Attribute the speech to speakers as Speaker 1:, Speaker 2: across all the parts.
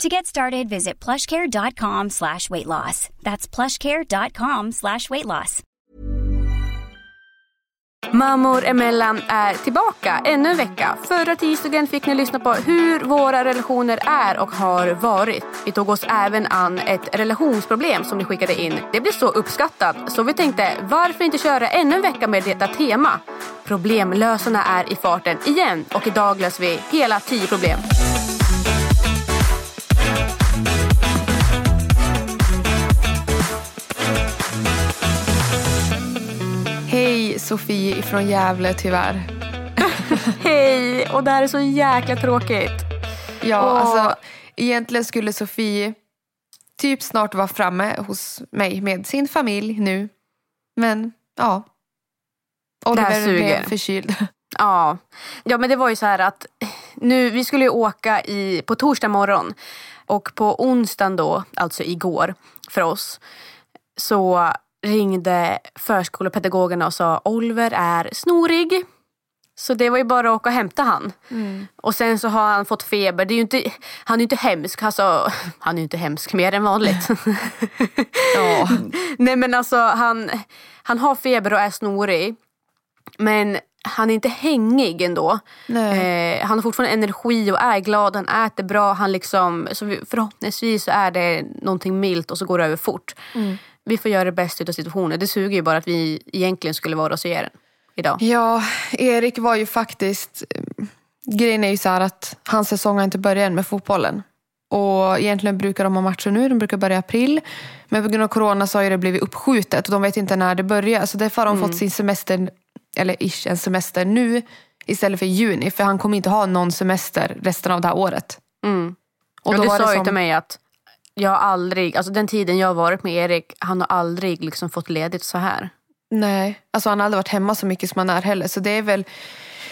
Speaker 1: To get started, visit plushcare.com slash weight loss. That's plushcare.com slash weight loss.
Speaker 2: Mammor emellan är tillbaka ännu en vecka. Förra tisdagen fick ni lyssna på hur våra relationer är och har varit. Vi tog oss även an ett relationsproblem som ni skickade in. Det blev så uppskattat så vi tänkte varför inte köra ännu en vecka med detta tema. Problemlösarna är i farten igen och idag löser vi hela tio problem.
Speaker 3: Sofie från Gävle tyvärr.
Speaker 2: Hej! Och det här är så jäkla tråkigt.
Speaker 3: Ja,
Speaker 2: Åh.
Speaker 3: alltså egentligen skulle Sofie typ snart vara framme hos mig med sin familj nu. Men ja. Oliver blev förkyld.
Speaker 2: Ja. ja, men det var ju så här att nu, vi skulle ju åka i, på torsdag morgon och på onsdagen då, alltså igår för oss, så ringde förskolepedagogerna och sa Oliver är snorig. Så det var ju bara att åka och hämta han. Och sen så har han fått feber. Det är inte, han är ju inte hemsk. Alltså, han är ju inte hemsk mer än vanligt.
Speaker 3: Ja.
Speaker 2: Nej men alltså han, han har feber och är snorig. Men han är inte hängig ändå.
Speaker 3: Nej.
Speaker 2: Eh, han har fortfarande energi och är glad. Han äter bra. Han liksom, så vi, förhoppningsvis så är det någonting milt och så går det över fort. Vi får göra det bästa av situationen. Det suger ju bara att vi egentligen skulle vara hos er idag.
Speaker 3: ja, Erik var ju faktiskt... Grejen är ju så här att hans säsong har inte börjat än med fotbollen. Och egentligen brukar de ha matcher nu, de brukar börja i april. Men på grund av corona så har det blivit uppskjutet och de vet inte när det börjar. Så därför har de fått sin semester, eller ish, en semester nu istället för juni. För han kommer inte ha någon semester resten av det här året.
Speaker 2: Mm.
Speaker 3: Och
Speaker 2: Och
Speaker 3: var
Speaker 2: sa ju
Speaker 3: som,
Speaker 2: till mig att jag har aldrig, alltså den tiden jag har varit med Erik, han har aldrig liksom fått ledigt så här.
Speaker 3: Nej, alltså han har aldrig varit hemma så mycket som han är heller. Så det är väl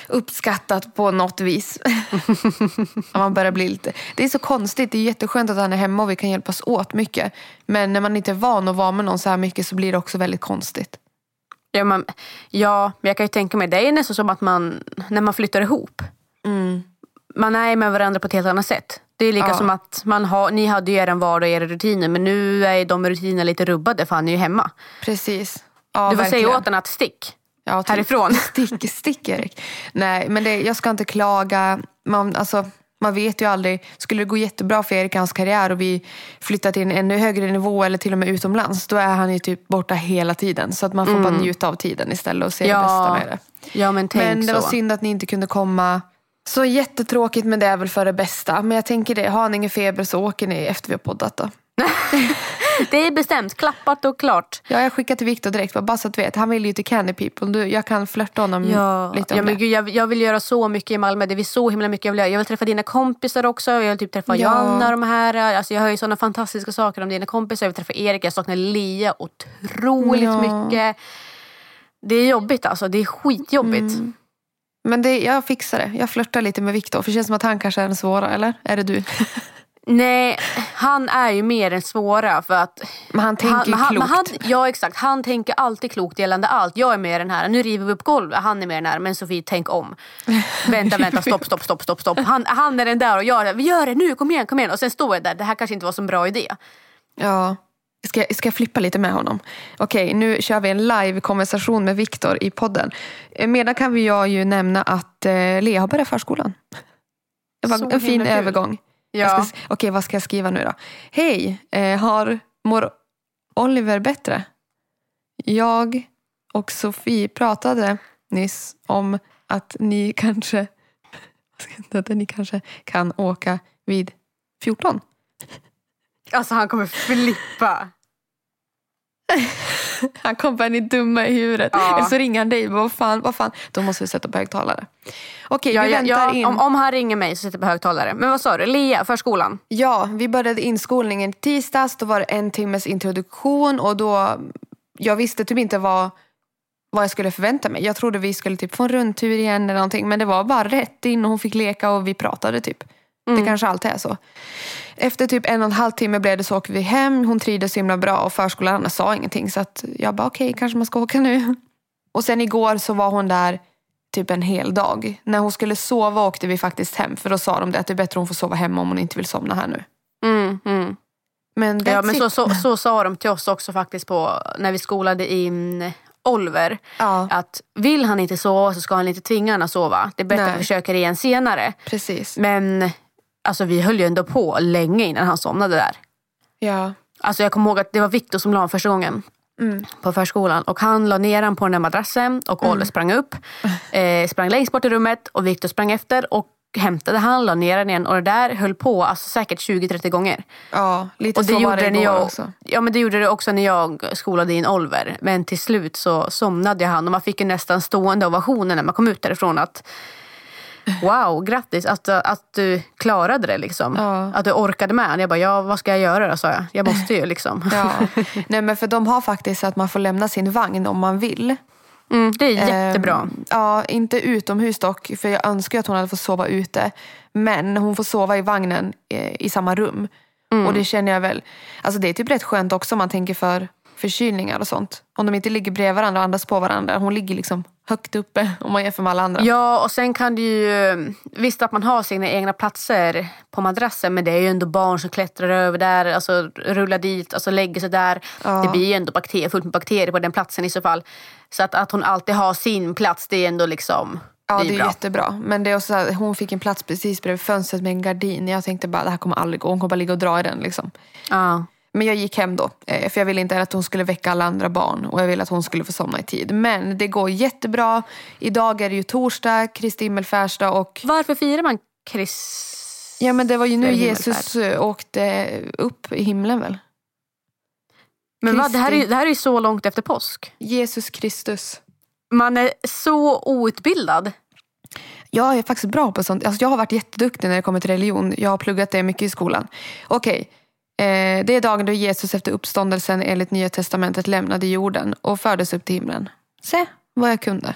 Speaker 3: uppskattat på något vis. Man börjar bli lite... Det är så konstigt. Det är jätteskönt att han är hemma och vi kan hjälpas åt mycket. Men när man inte är van att vara med någon så här mycket så blir det också väldigt konstigt.
Speaker 2: Ja, man, ja, men jag kan ju tänka mig, det är nästan som att man, när man flyttar ihop. Man är med varandra på ett helt annat sätt. Det är lika
Speaker 3: Ja.
Speaker 2: som att man har, ni hade ju er vardag och era rutiner men nu är de rutinerna lite rubbade för han är ju hemma.
Speaker 3: Precis. Ja,
Speaker 2: du får säga
Speaker 3: verkligen.
Speaker 2: åt honom att stick.
Speaker 3: Ja, typ.
Speaker 2: härifrån.
Speaker 3: Stick, stick Erik. Nej, men det, jag ska inte klaga. Man, alltså, man vet ju aldrig. Skulle det gå jättebra för Erik i hans karriär och vi flyttar till en ännu högre nivå eller till och med utomlands, då är han ju typ borta hela tiden. Så att man får bara njuta av tiden istället och se det bästa med det.
Speaker 2: ja men tänk
Speaker 3: Men det var
Speaker 2: så.
Speaker 3: synd att ni inte kunde komma. Så jättetråkigt men det är väl för det bästa. Men jag tänker det, har han ingen feber så åker ni efter vi har poddat då.
Speaker 2: Det är bestämt, klappat och klart.
Speaker 3: Ja, jag skickar till Viktor direkt, bara så att du vet. Han vill ju till Candy People. Du, jag kan flörta honom
Speaker 2: Ja,
Speaker 3: lite om
Speaker 2: ja men
Speaker 3: det.
Speaker 2: gud, jag, jag vill göra så mycket i Malmö. Det är så himla mycket jag vill göra. Jag vill träffa dina kompisar också. Jag vill typ träffa
Speaker 3: Ja.
Speaker 2: Johanna och de här. Alltså, jag hör ju sådana fantastiska saker om dina kompisar. Jag vill träffa Erik. Jag saknar Lia otroligt
Speaker 3: Ja.
Speaker 2: mycket. Det är jobbigt alltså. Det är skitjobbigt.
Speaker 3: Mm. Men det, jag fixar det. Jag flörtar lite med Viktor. För det känns som att han kanske är den svåra, eller? Är det du?
Speaker 2: Nej, han är ju mer än svåra för att
Speaker 3: Men han tänker
Speaker 2: han, han,
Speaker 3: klokt.
Speaker 2: men han, Ja exakt, han tänker alltid klokt gällande allt. Jag är mer den här, nu river vi upp golvet. Han är mer den här, men Sofie tänk om. Vänta, vänta, stopp, stopp, stopp, stopp, stopp. Han, han är den där och jag är vi gör det nu, kom igen, kom igen. Och sen står jag där, det här kanske inte var så bra idé.
Speaker 3: Ja. Ska, jag- ska jag flippa lite med honom? Okej, nu kör vi en live-konversation med Viktor i podden. Eh, Medan kan vi jag ju nämna att eh, Lea har börjat förskolan. Det var
Speaker 2: Så
Speaker 3: en fin övergång.
Speaker 2: Ja.
Speaker 3: Okej, vad ska jag skriva nu då? Hej, eh, har, mår Oliver bättre? Jag och Sofie pratade nyss om att ni kanske, att ni kanske kan åka vid 14.
Speaker 2: Alltså han kommer flippa.
Speaker 3: Han kom bara, ni är dumma i huvudet.
Speaker 2: Ja.
Speaker 3: Eller så ringer han dig. Vad fan, vad fan. Då måste vi sätta på högtalare. Okej,
Speaker 2: Ja,
Speaker 3: vi
Speaker 2: ja,
Speaker 3: väntar in.
Speaker 2: om, om han ringer mig så sätter jag på högtalare. Men vad sa du, Lea, förskolan?
Speaker 3: Ja, vi började inskolningen tisdags. Då var det en timmes introduktion och då... Jag visste typ inte vad, vad jag skulle förvänta mig. Jag trodde vi skulle typ få en rundtur igen eller någonting. Men det var bara rätt in och hon fick leka och vi pratade typ. Det kanske alltid är så. Efter typ en och en halv timme blev det så åker vi hem. Hon trivdes så himla bra och förskollärarna sa ingenting. Så att jag bara okej, kanske man ska åka nu. Och sen igår så var hon där typ en hel dag. När hon skulle sova åkte vi faktiskt hem. För då sa de det att det är bättre hon får sova hemma om hon inte vill somna här nu.
Speaker 2: Mm, mm.
Speaker 3: Men,
Speaker 2: Ja, men så, så, så sa de till oss också faktiskt på, när vi skolade in Oliver.
Speaker 3: Ja,
Speaker 2: Att vill han inte sova så ska han inte tvinga honom att sova. Det är bättre
Speaker 3: Nej.
Speaker 2: att vi försöker igen senare.
Speaker 3: precis.
Speaker 2: Men alltså, vi höll ju ändå på länge innan han somnade där.
Speaker 3: Ja.
Speaker 2: Alltså, jag kommer ihåg att det var Viktor som la honom första gången
Speaker 3: Mm.
Speaker 2: på förskolan. Och han la ner honom på den där madrassen och Oliver sprang upp. Eh, sprang längst bort i rummet och Viktor sprang efter och hämtade han, la ner den igen. Och det där höll på alltså, säkert 20-30 gånger.
Speaker 3: ja, lite
Speaker 2: Och det
Speaker 3: så var
Speaker 2: gjorde,
Speaker 3: det
Speaker 2: det
Speaker 3: igår
Speaker 2: jag,
Speaker 3: också.
Speaker 2: ja, men det gjorde det också när jag skolade in Oliver. Men till slut så somnade han och man fick ju nästan stående ovationer när man kom ut därifrån. Att, wow, grattis att, att du klarade det. Liksom.
Speaker 3: Ja.
Speaker 2: Att du orkade med. Jag bara, ja vad ska jag göra då? sa jag. Jag måste ju liksom.
Speaker 3: Ja. Nej, men för de har faktiskt att man får lämna sin vagn om man vill.
Speaker 2: Mm, det är jättebra.
Speaker 3: Ehm, ja, inte utomhus dock, för jag önskar att hon hade fått sova ute. Men hon får sova i vagnen eh, i samma rum.
Speaker 2: Mm.
Speaker 3: Och det känner jag väl, alltså det är typ rätt skönt också om man tänker för förkylningar och sånt. Om de inte ligger bredvid varandra och andas på varandra. Hon ligger liksom högt uppe om man jämför med alla andra.
Speaker 2: Ja, och sen kan det ju... Visst att man har sina egna platser på madrassen men det är ju ändå barn som klättrar över där, alltså rullar dit, alltså lägger sig där.
Speaker 3: Ja.
Speaker 2: Det blir ju ändå bakterier, fullt med bakterier på den platsen i så fall. Så att, att hon alltid har sin plats, det är ändå liksom...
Speaker 3: Ja,
Speaker 2: det
Speaker 3: det
Speaker 2: är
Speaker 3: är
Speaker 2: bra.
Speaker 3: jättebra. Men det är också så här, hon fick en plats precis bredvid fönstret med en gardin. Jag tänkte bara, det här kommer aldrig gå. Hon kommer bara ligga och dra i den. Liksom.
Speaker 2: Ja.
Speaker 3: Men jag gick hem då. eh, För jag ville inte att hon skulle väcka alla andra barn. Och jag ville att hon skulle få somna i tid. Men det går jättebra. Idag är det ju torsdag, Kristi himmelfärdsdag och...
Speaker 2: Varför firar man Kris...
Speaker 3: Ja men det var ju nu Jesus åkte upp i himlen väl?
Speaker 2: Men vad, det, här är, det här är så långt efter påsk.
Speaker 3: Jesus Kristus.
Speaker 2: Man är så outbildad.
Speaker 3: Jag är faktiskt bra på sånt. Alltså jag har varit jätteduktig när det kommer till religion. Jag har pluggat det mycket i skolan. Okej. Eh, det är dagen då Jesus efter uppståndelsen enligt Nya Testamentet lämnade jorden och fördes upp till himlen. Se vad jag kunde.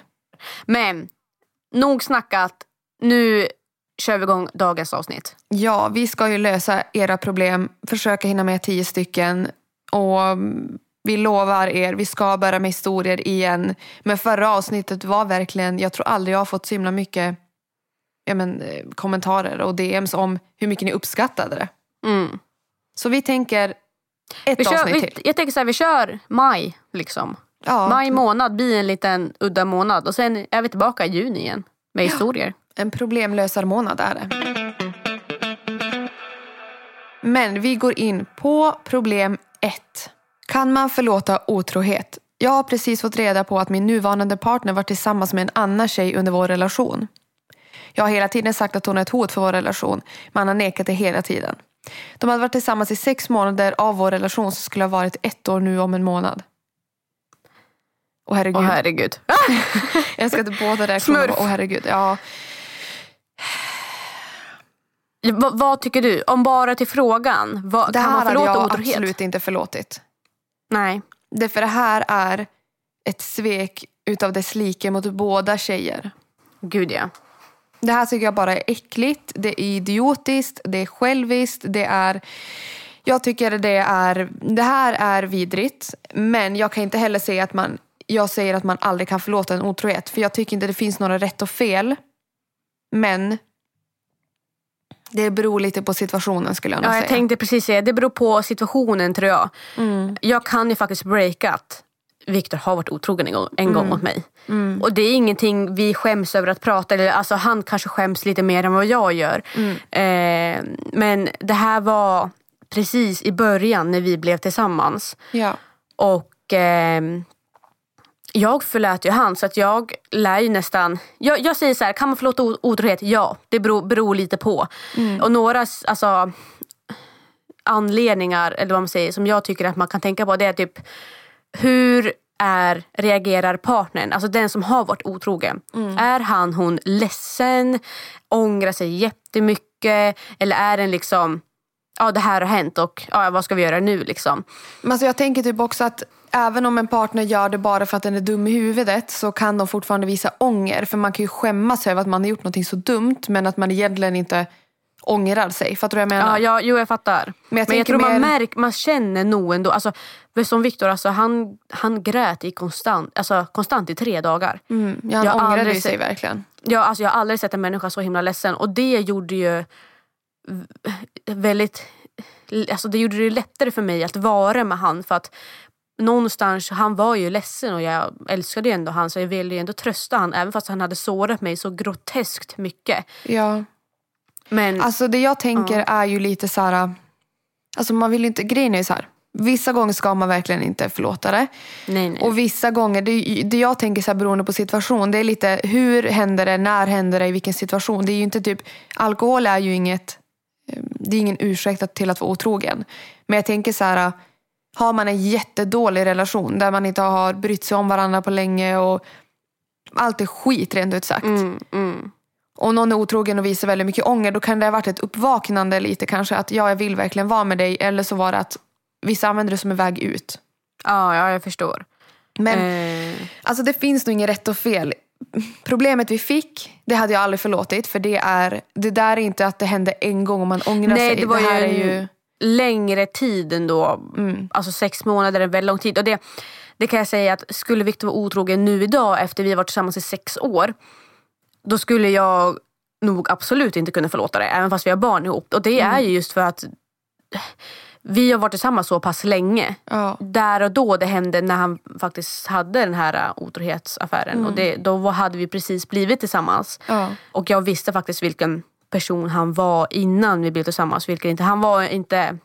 Speaker 2: Men nog snackat. Nu kör vi igång dagens avsnitt.
Speaker 3: Ja, vi ska ju lösa era problem. Försöka hinna med tio stycken. Och vi lovar er, vi ska börja med historier igen. Men förra avsnittet var verkligen, jag tror aldrig jag har fått så himla mycket ja, men, eh, kommentarer och DMs om hur mycket ni uppskattade det.
Speaker 2: Mm.
Speaker 3: Så vi tänker ett
Speaker 2: Vi kör,
Speaker 3: avsnitt
Speaker 2: vi,
Speaker 3: till.
Speaker 2: jag tänker så här, vi kör maj. Liksom.
Speaker 3: Ja,
Speaker 2: Maj månad blir en liten udda månad och sen är vi tillbaka i juni igen med historier.
Speaker 3: en problemlösarmånad är det. Men vi går in på problem ett. Kan man förlåta otrohet? Jag har precis fått reda på att min nuvarande partner var tillsammans med en annan tjej under vår relation. Jag har hela tiden sagt att hon är ett hot för vår relation, men han har nekat det hela tiden. De hade varit tillsammans i sex månader av vår relation som skulle ha varit ett år nu om en månad. Åh herregud.
Speaker 2: Åh herregud.
Speaker 3: Jag ska inte båda reaktionerna.
Speaker 2: Smurf.
Speaker 3: Åh herregud. Ja.
Speaker 2: Va, vad tycker du? Om bara till frågan. Vad,
Speaker 3: Det
Speaker 2: kan
Speaker 3: här
Speaker 2: man
Speaker 3: hade
Speaker 2: förlåta
Speaker 3: jag
Speaker 2: otrohet?
Speaker 3: absolut inte förlåtit.
Speaker 2: Nej.
Speaker 3: Därför det här är ett svek utav dess like mot båda tjejer.
Speaker 2: Gud ja.
Speaker 3: Det här tycker jag bara är äckligt, det är idiotiskt, det är själviskt, det är... Jag tycker det är... Det här är vidrigt, men jag kan inte heller säga att man... Jag säger att man aldrig kan förlåta en otrohet, för jag tycker inte det finns några rätt och fel. Men det beror lite på situationen skulle jag nog
Speaker 2: Ja,
Speaker 3: säga.
Speaker 2: jag tänkte precis säga det beror på situationen tror jag.
Speaker 3: Mm.
Speaker 2: Jag kan ju faktiskt breaka att Viktor har varit otrogen en gång, en
Speaker 3: Mm.
Speaker 2: gång mot mig. Och det är ingenting vi skäms över att prata eller alltså han kanske skäms lite mer än vad jag gör.
Speaker 3: Mm.
Speaker 2: Eh, men det här var precis i början när vi blev tillsammans.
Speaker 3: Ja.
Speaker 2: Och ehm, jag förlät ju han så att jag lär ju nästan... Jag, jag säger så här, kan man förlåta otrohet? Ja, det beror, beror lite på. Och några alltså, anledningar, eller vad man säger, som jag tycker att man kan tänka på det är typ hur är, reagerar partnern, alltså den som har varit otrogen. Är han hon ledsen, ångrar sig jättemycket eller är den liksom ja det här har hänt och ja, vad ska vi göra nu liksom.
Speaker 3: Men alltså jag tänker typ också att även om en partner gör det bara för att den är dum i huvudet så kan de fortfarande visa ånger. För man kan ju skämmas över att man har gjort något så dumt men att man egentligen inte ångrar sig. Fattar du vad jag menar?
Speaker 2: Ja, ja, jo jag fattar.
Speaker 3: Men
Speaker 2: Men
Speaker 3: jag
Speaker 2: jag,
Speaker 3: tänker
Speaker 2: tror man
Speaker 3: mer-
Speaker 2: märker, man känner nog ändå. Alltså, som Viktor, alltså, han, han grät i konstant, alltså, konstant i tre dagar.
Speaker 3: Mm, ja, han
Speaker 2: Jag
Speaker 3: ångrade
Speaker 2: aldrig
Speaker 3: sig verkligen.
Speaker 2: Jag, alltså, jag har aldrig sett en människa så himla ledsen och det gjorde ju väldigt Alltså det gjorde det lättare för mig att vara med han för att någonstans, han var ju ledsen och jag älskade ju ändå han så jag ville ju ändå trösta han även fast han hade sårat mig så groteskt mycket.
Speaker 3: Ja.
Speaker 2: Men
Speaker 3: Alltså det jag tänker är ju lite så här... Alltså man vill inte... Grejen är ju så här. Vissa gånger ska man verkligen inte förlåta det.
Speaker 2: nej nej.
Speaker 3: Och vissa gånger, det, det jag tänker så här beroende på situation, det är lite hur händer det, när händer det, i vilken situation. Det är ju inte typ, alkohol är ju inget, eh, det är ingen ursäkt till att vara otrogen. Men jag tänker så här, har man en jättedålig relation där man inte har brytt sig om varandra på länge och allt är skit rent ut sagt.
Speaker 2: Mm, mm.
Speaker 3: Och någon är otrogen och visar väldigt mycket ånger, då kan det ha varit ett uppvaknande lite kanske att ja, jag vill verkligen vara med dig. Eller så var det att vissa använder det som en väg ut.
Speaker 2: Ja, ja, jag förstår.
Speaker 3: Men
Speaker 2: Eh,
Speaker 3: Alltså det finns nog inget rätt och fel. Problemet vi fick, det hade jag aldrig förlåtit. För det är, det där är inte att det hände en gång och man ångrar
Speaker 2: nej,
Speaker 3: sig.
Speaker 2: det var ju,
Speaker 3: här
Speaker 2: en
Speaker 3: är ju...
Speaker 2: längre tid ändå.
Speaker 3: Mm.
Speaker 2: Alltså sex månader är en väldigt lång tid. Och det, det kan jag säga att skulle Viktor vara otrogen nu idag efter vi har varit tillsammans i sex år. Då skulle jag nog absolut inte kunna förlåta det. Även fast vi har barn ihop. Och det
Speaker 3: Mm.
Speaker 2: är ju just för att vi har varit tillsammans så pass länge.
Speaker 3: Ja.
Speaker 2: Där och då det hände när han faktiskt hade den här äh, otrohetsaffären. Och det, då hade vi precis blivit tillsammans.
Speaker 3: Ja.
Speaker 2: Och jag visste faktiskt vilken person han var innan vi blev tillsammans. Vilken inte. Han var inte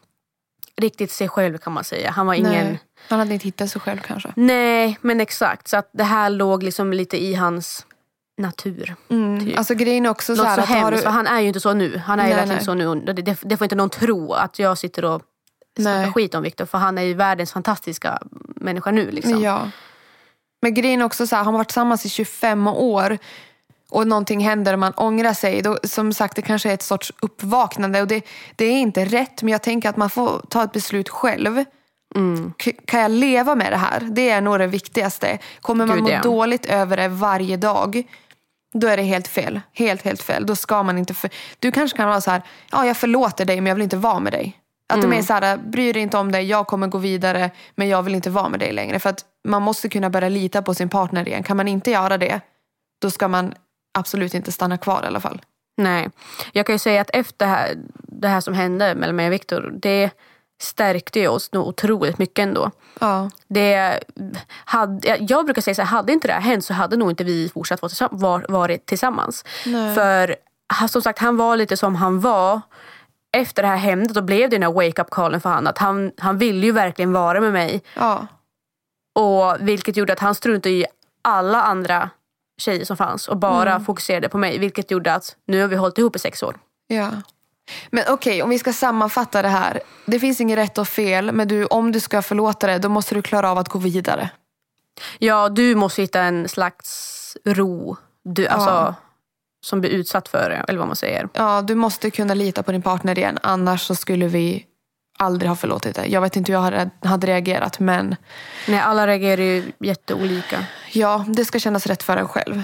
Speaker 2: riktigt sig själv kan man säga. Han var ingen...
Speaker 3: Nej, han hade inte hittat sig själv kanske.
Speaker 2: Nej, men exakt. Så att det här låg liksom lite i hans natur. Typ.
Speaker 3: Alltså grejen är också så här
Speaker 2: så
Speaker 3: att har
Speaker 2: hemskt,
Speaker 3: du...
Speaker 2: han är ju inte så nu. Han är ju
Speaker 3: Nej,
Speaker 2: verkligen
Speaker 3: nej.
Speaker 2: så nu. Det, det, får inte någon tro att jag sitter och snackar skit om Viktor. För han är ju världens fantastiska människa nu. Liksom.
Speaker 3: Ja. Men grejen är också så här, har man varit tillsammans i 25 år och någonting händer och man ångrar sig. Då, som sagt, det kanske är ett sorts uppvaknande. Och det, det är inte rätt, men jag tänker att man får ta ett beslut själv.
Speaker 2: Mm.
Speaker 3: Kan jag leva med det här? Det är nog det viktigaste. Kommer man
Speaker 2: Gud,
Speaker 3: må
Speaker 2: ja.
Speaker 3: dåligt över det varje dag, då är det helt fel. Helt, helt fel. Då ska man inte... För... Du kanske kan vara så här, ja jag förlåter dig men jag vill inte vara med dig. Att de är
Speaker 2: Mm.
Speaker 3: så här, bryr dig inte om dig, jag kommer gå vidare men jag vill inte vara med dig längre. För att man måste kunna börja lita på sin partner igen. Kan man inte göra det, då ska man absolut inte stanna kvar i alla fall.
Speaker 2: Nej. Jag kan ju säga att efter det här, det här som hände mellan mig och Viktor. Det stärkte ju oss nog otroligt mycket ändå.
Speaker 3: Ja.
Speaker 2: Det hade, jag- brukar säga så här, hade inte det här hänt så hade nog inte vi fortsatt vara var, varit tillsammans.
Speaker 3: Nej.
Speaker 2: För som sagt, han var lite som han var. Efter det här hände då blev det den här wake up callen för han. Att han, han ville ju verkligen vara med mig.
Speaker 3: Ja.
Speaker 2: Och vilket gjorde att han struntade i alla andra tjejer som fanns och bara
Speaker 3: Mm.
Speaker 2: fokuserade på mig. Vilket gjorde att nu har vi hållit ihop i sex år.
Speaker 3: Ja. Men okej, om vi ska sammanfatta det här. Det finns inget rätt och fel, men du, om du ska förlåta det, då måste du klara av att gå vidare.
Speaker 2: Ja, du måste hitta en slags ro. Du, alltså, Som blir utsatt för det, eller vad man säger.
Speaker 3: Ja, du måste kunna lita på din partner igen, annars så skulle vi aldrig ha förlåtit det. Jag vet inte hur jag hade, hade reagerat, men
Speaker 2: Nej, alla reagerar ju jätteolika.
Speaker 3: ja, det ska kännas rätt för en själv.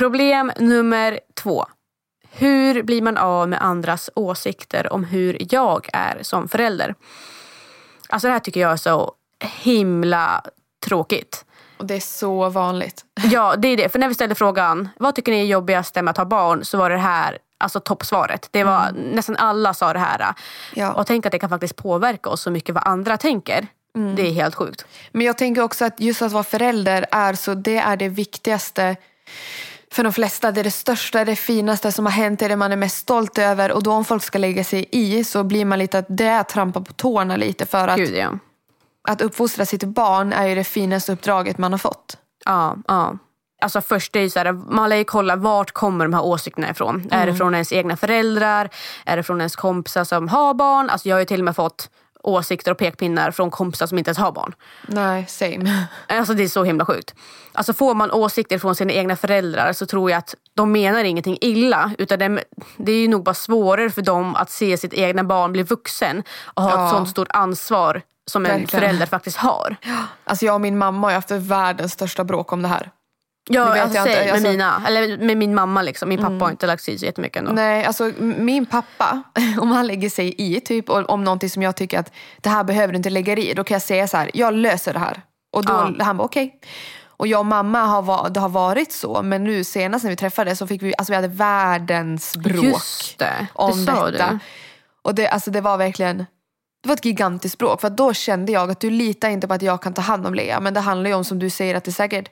Speaker 2: Problem nummer två. Hur blir man av med andras åsikter om hur jag är som förälder? Alltså det här tycker jag är så himla tråkigt.
Speaker 3: Och det är så vanligt.
Speaker 2: Ja, det är det. För när vi ställde frågan, vad tycker ni är jobbigast med att ha barn? Så var det här alltså toppsvaret. Det var,
Speaker 3: Mm.
Speaker 2: Nästan alla sa det här.
Speaker 3: Ja.
Speaker 2: Och tänk att det kan faktiskt påverka oss så mycket vad andra tänker.
Speaker 3: Mm.
Speaker 2: Det är helt sjukt.
Speaker 3: Men jag tänker också att just att vara förälder är så det är det viktigaste för de flesta. Det är det största, det finaste som har hänt, är det man är mest stolt över. Och då om folk ska lägga sig i så blir man lite att det är att trampa på tårna lite. För att,
Speaker 2: Gud ja.
Speaker 3: att uppfostra sitt barn är ju det finaste uppdraget man har fått.
Speaker 2: Ja, ja. Alltså först är ju så här, man lär ju kolla vart kommer de här åsikterna ifrån. Är det från ens egna föräldrar? Är det från ens kompisar som har barn? Alltså jag har ju till och med fått åsikter och pekpinnar från kompisar som inte ens har barn.
Speaker 3: Nej, same.
Speaker 2: Alltså det är så himla sjukt. Alltså får man åsikter från sina egna föräldrar så tror jag att de menar ingenting illa. Utan det, det är ju nog bara svårare för dem att se sitt egna barn bli vuxen och ha
Speaker 3: Ja.
Speaker 2: ett sånt stort ansvar som en
Speaker 3: Verkligen.
Speaker 2: förälder faktiskt har.
Speaker 3: Alltså jag och min mamma har haft världens största bråk om det här.
Speaker 2: Ja,
Speaker 3: Det vet
Speaker 2: alltså,
Speaker 3: jag inte.
Speaker 2: med,
Speaker 3: Alltså- Mm.
Speaker 2: mina, eller med min mamma. Liksom. Min pappa har inte lagt sig i så jättemycket ändå.
Speaker 3: Nej, alltså min pappa, om han lägger sig i typ om om någonting som jag tycker att det här behöver du inte lägga i, då kan jag säga så här, jag löser det här. Och då han bara okej. Och jag och mamma har, det har varit så, men nu senast när vi träffades så fick vi, alltså vi hade världens bråk
Speaker 2: Just det, det
Speaker 3: om
Speaker 2: sa
Speaker 3: detta.
Speaker 2: du.
Speaker 3: Och det, alltså det var verkligen, det var ett gigantiskt bråk. För då kände jag att du litar inte på att jag kan ta hand om Lea. Men det handlar ju om som du säger att det säkert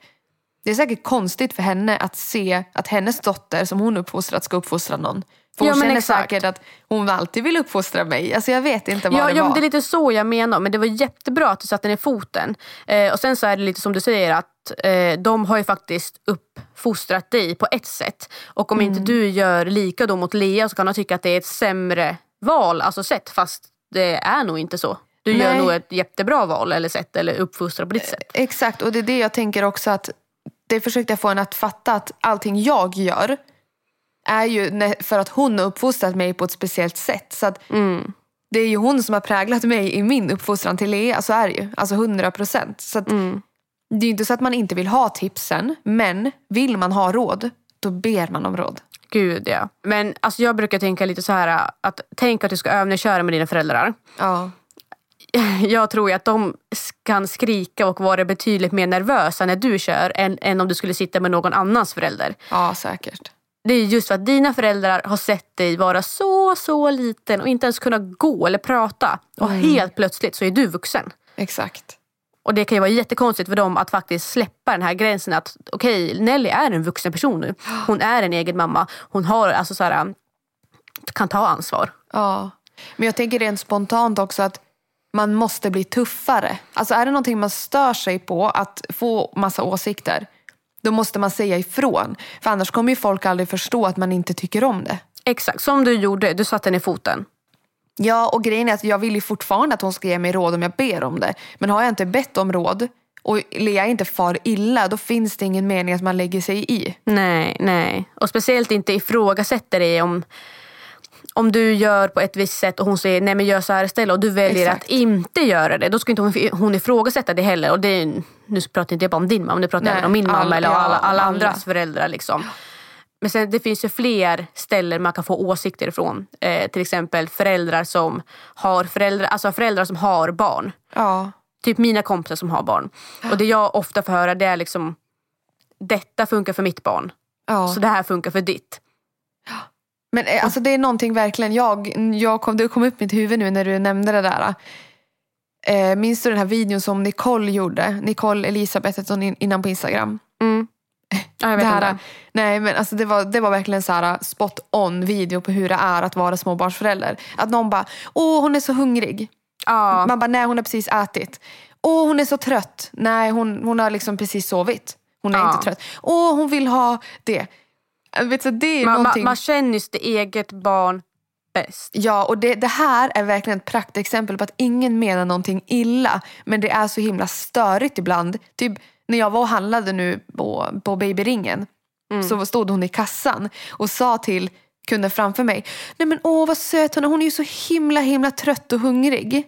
Speaker 3: det är säkert konstigt för henne att se att hennes dotter som hon uppfostrat ska uppfostra någon. För
Speaker 2: Ja,
Speaker 3: hon
Speaker 2: men
Speaker 3: känner
Speaker 2: exakt.
Speaker 3: säkert att hon alltid vill uppfostra mig. Alltså jag vet inte vad
Speaker 2: Ja,
Speaker 3: det
Speaker 2: ja
Speaker 3: var.
Speaker 2: men det är lite så jag menar. Men det var jättebra att du satte ner foten. Eh, och sen så är det lite som du säger att eh, de har ju faktiskt uppfostrat dig på ett sätt. Och om
Speaker 3: Mm.
Speaker 2: inte du gör lika då mot Lea så kan de tycka att det är ett sämre val, alltså sätt. Fast det är nog inte så. Du gör
Speaker 3: Nej.
Speaker 2: nog ett jättebra val eller sätt eller uppfostrar på ditt sätt.
Speaker 3: Exakt, och det är det jag tänker också att det försökte jag få henne att fatta att allting jag gör är ju för att hon har uppfostrat mig på ett speciellt sätt. Så att
Speaker 2: Mm.
Speaker 3: det är ju hon som har präglat mig i min uppfostran till Lea. Så är det ju. Alltså 100 procent. Så att,
Speaker 2: Mm.
Speaker 3: Det är ju inte så att man inte vill ha tipsen. Men vill man ha råd, då ber man om råd.
Speaker 2: Gud ja. Men alltså, jag brukar tänka lite så här att tänk att du ska övningsköra med dina föräldrar.
Speaker 3: Ja.
Speaker 2: Jag tror ju att de kan skrika och vara betydligt mer nervösa när du kör än, än om du skulle sitta med någon annans förälder.
Speaker 3: Ja, säkert.
Speaker 2: Det är just för att dina föräldrar har sett dig vara så, så liten och inte ens kunna gå eller prata. Och helt plötsligt så är du vuxen.
Speaker 3: Exakt.
Speaker 2: Och det kan ju vara jättekonstigt för dem att faktiskt släppa den här gränsen att okej, Nelly är en vuxen person nu. Hon är en egen mamma. Hon har alltså så här, kan ta ansvar.
Speaker 3: Ja. Men jag tänker rent spontant också att man måste bli tuffare. Alltså är det någonting man stör sig på, att få massa åsikter, då måste man säga ifrån. För annars kommer ju folk aldrig förstå att man inte tycker om det.
Speaker 2: Exakt, som du gjorde. Du satte ner foten.
Speaker 3: Ja, och grejen är att jag vill ju fortfarande att hon ska ge mig råd om jag ber om det. Men har jag inte bett om råd och Lea inte far illa, då finns det ingen mening att man lägger sig i.
Speaker 2: Nej, nej. Och speciellt inte ifrågasätter dig om om du gör på ett visst sätt och hon säger nej men gör så här istället och du väljer
Speaker 3: Exakt.
Speaker 2: att inte göra det. Då ska inte hon, hon ifrågasätta det heller. Och det är, nu pratar inte jag bara om din mamma, nu pratar
Speaker 3: Nej,
Speaker 2: även om min mamma
Speaker 3: alla-
Speaker 2: eller
Speaker 3: ja,
Speaker 2: alla, alla
Speaker 3: alla.
Speaker 2: andras föräldrar. Liksom. Men sen, det finns ju fler ställen man kan få åsikter ifrån. Eh, till exempel föräldrar som har föräldrar, alltså föräldrar som har barn.
Speaker 3: Ja,
Speaker 2: Typ mina kompisar som har barn. Och det jag ofta får höra det är liksom detta funkar för mitt barn.
Speaker 3: ja.
Speaker 2: Så det här funkar för ditt.
Speaker 3: Men eh, alltså, det är någonting verkligen, jag, jag kom, det kom upp i mitt huvud nu när du nämnde det där. Eh, minns du den här videon som Nicole gjorde? Nicole Elisabeth hette hon in- innan på Instagram.
Speaker 2: Mm. Ja, jag vet
Speaker 3: det
Speaker 2: inte.
Speaker 3: här, nej men alltså det var, det var verkligen så här spot on video på hur det är att vara småbarnsförälder. Att någon bara, åh hon är så hungrig.
Speaker 2: Ja.
Speaker 3: Man bara, nej hon har precis ätit. Åh hon är så trött. Nej hon, hon har liksom precis sovit. Hon är
Speaker 2: Ja.
Speaker 3: inte trött. Åh hon vill ha det. Jag Vet, så det är
Speaker 2: man,
Speaker 3: någonting.
Speaker 2: man känner just det eget barn bäst.
Speaker 3: Ja, och det, det här är verkligen ett praktexempel på att ingen menar någonting illa. Men det är så himla störigt ibland. Typ när jag var och handlade nu på, på babyringen så stod hon i kassan och sa till kunden framför mig. Nej men åh vad söt hon är. Hon är ju så himla himla trött och hungrig.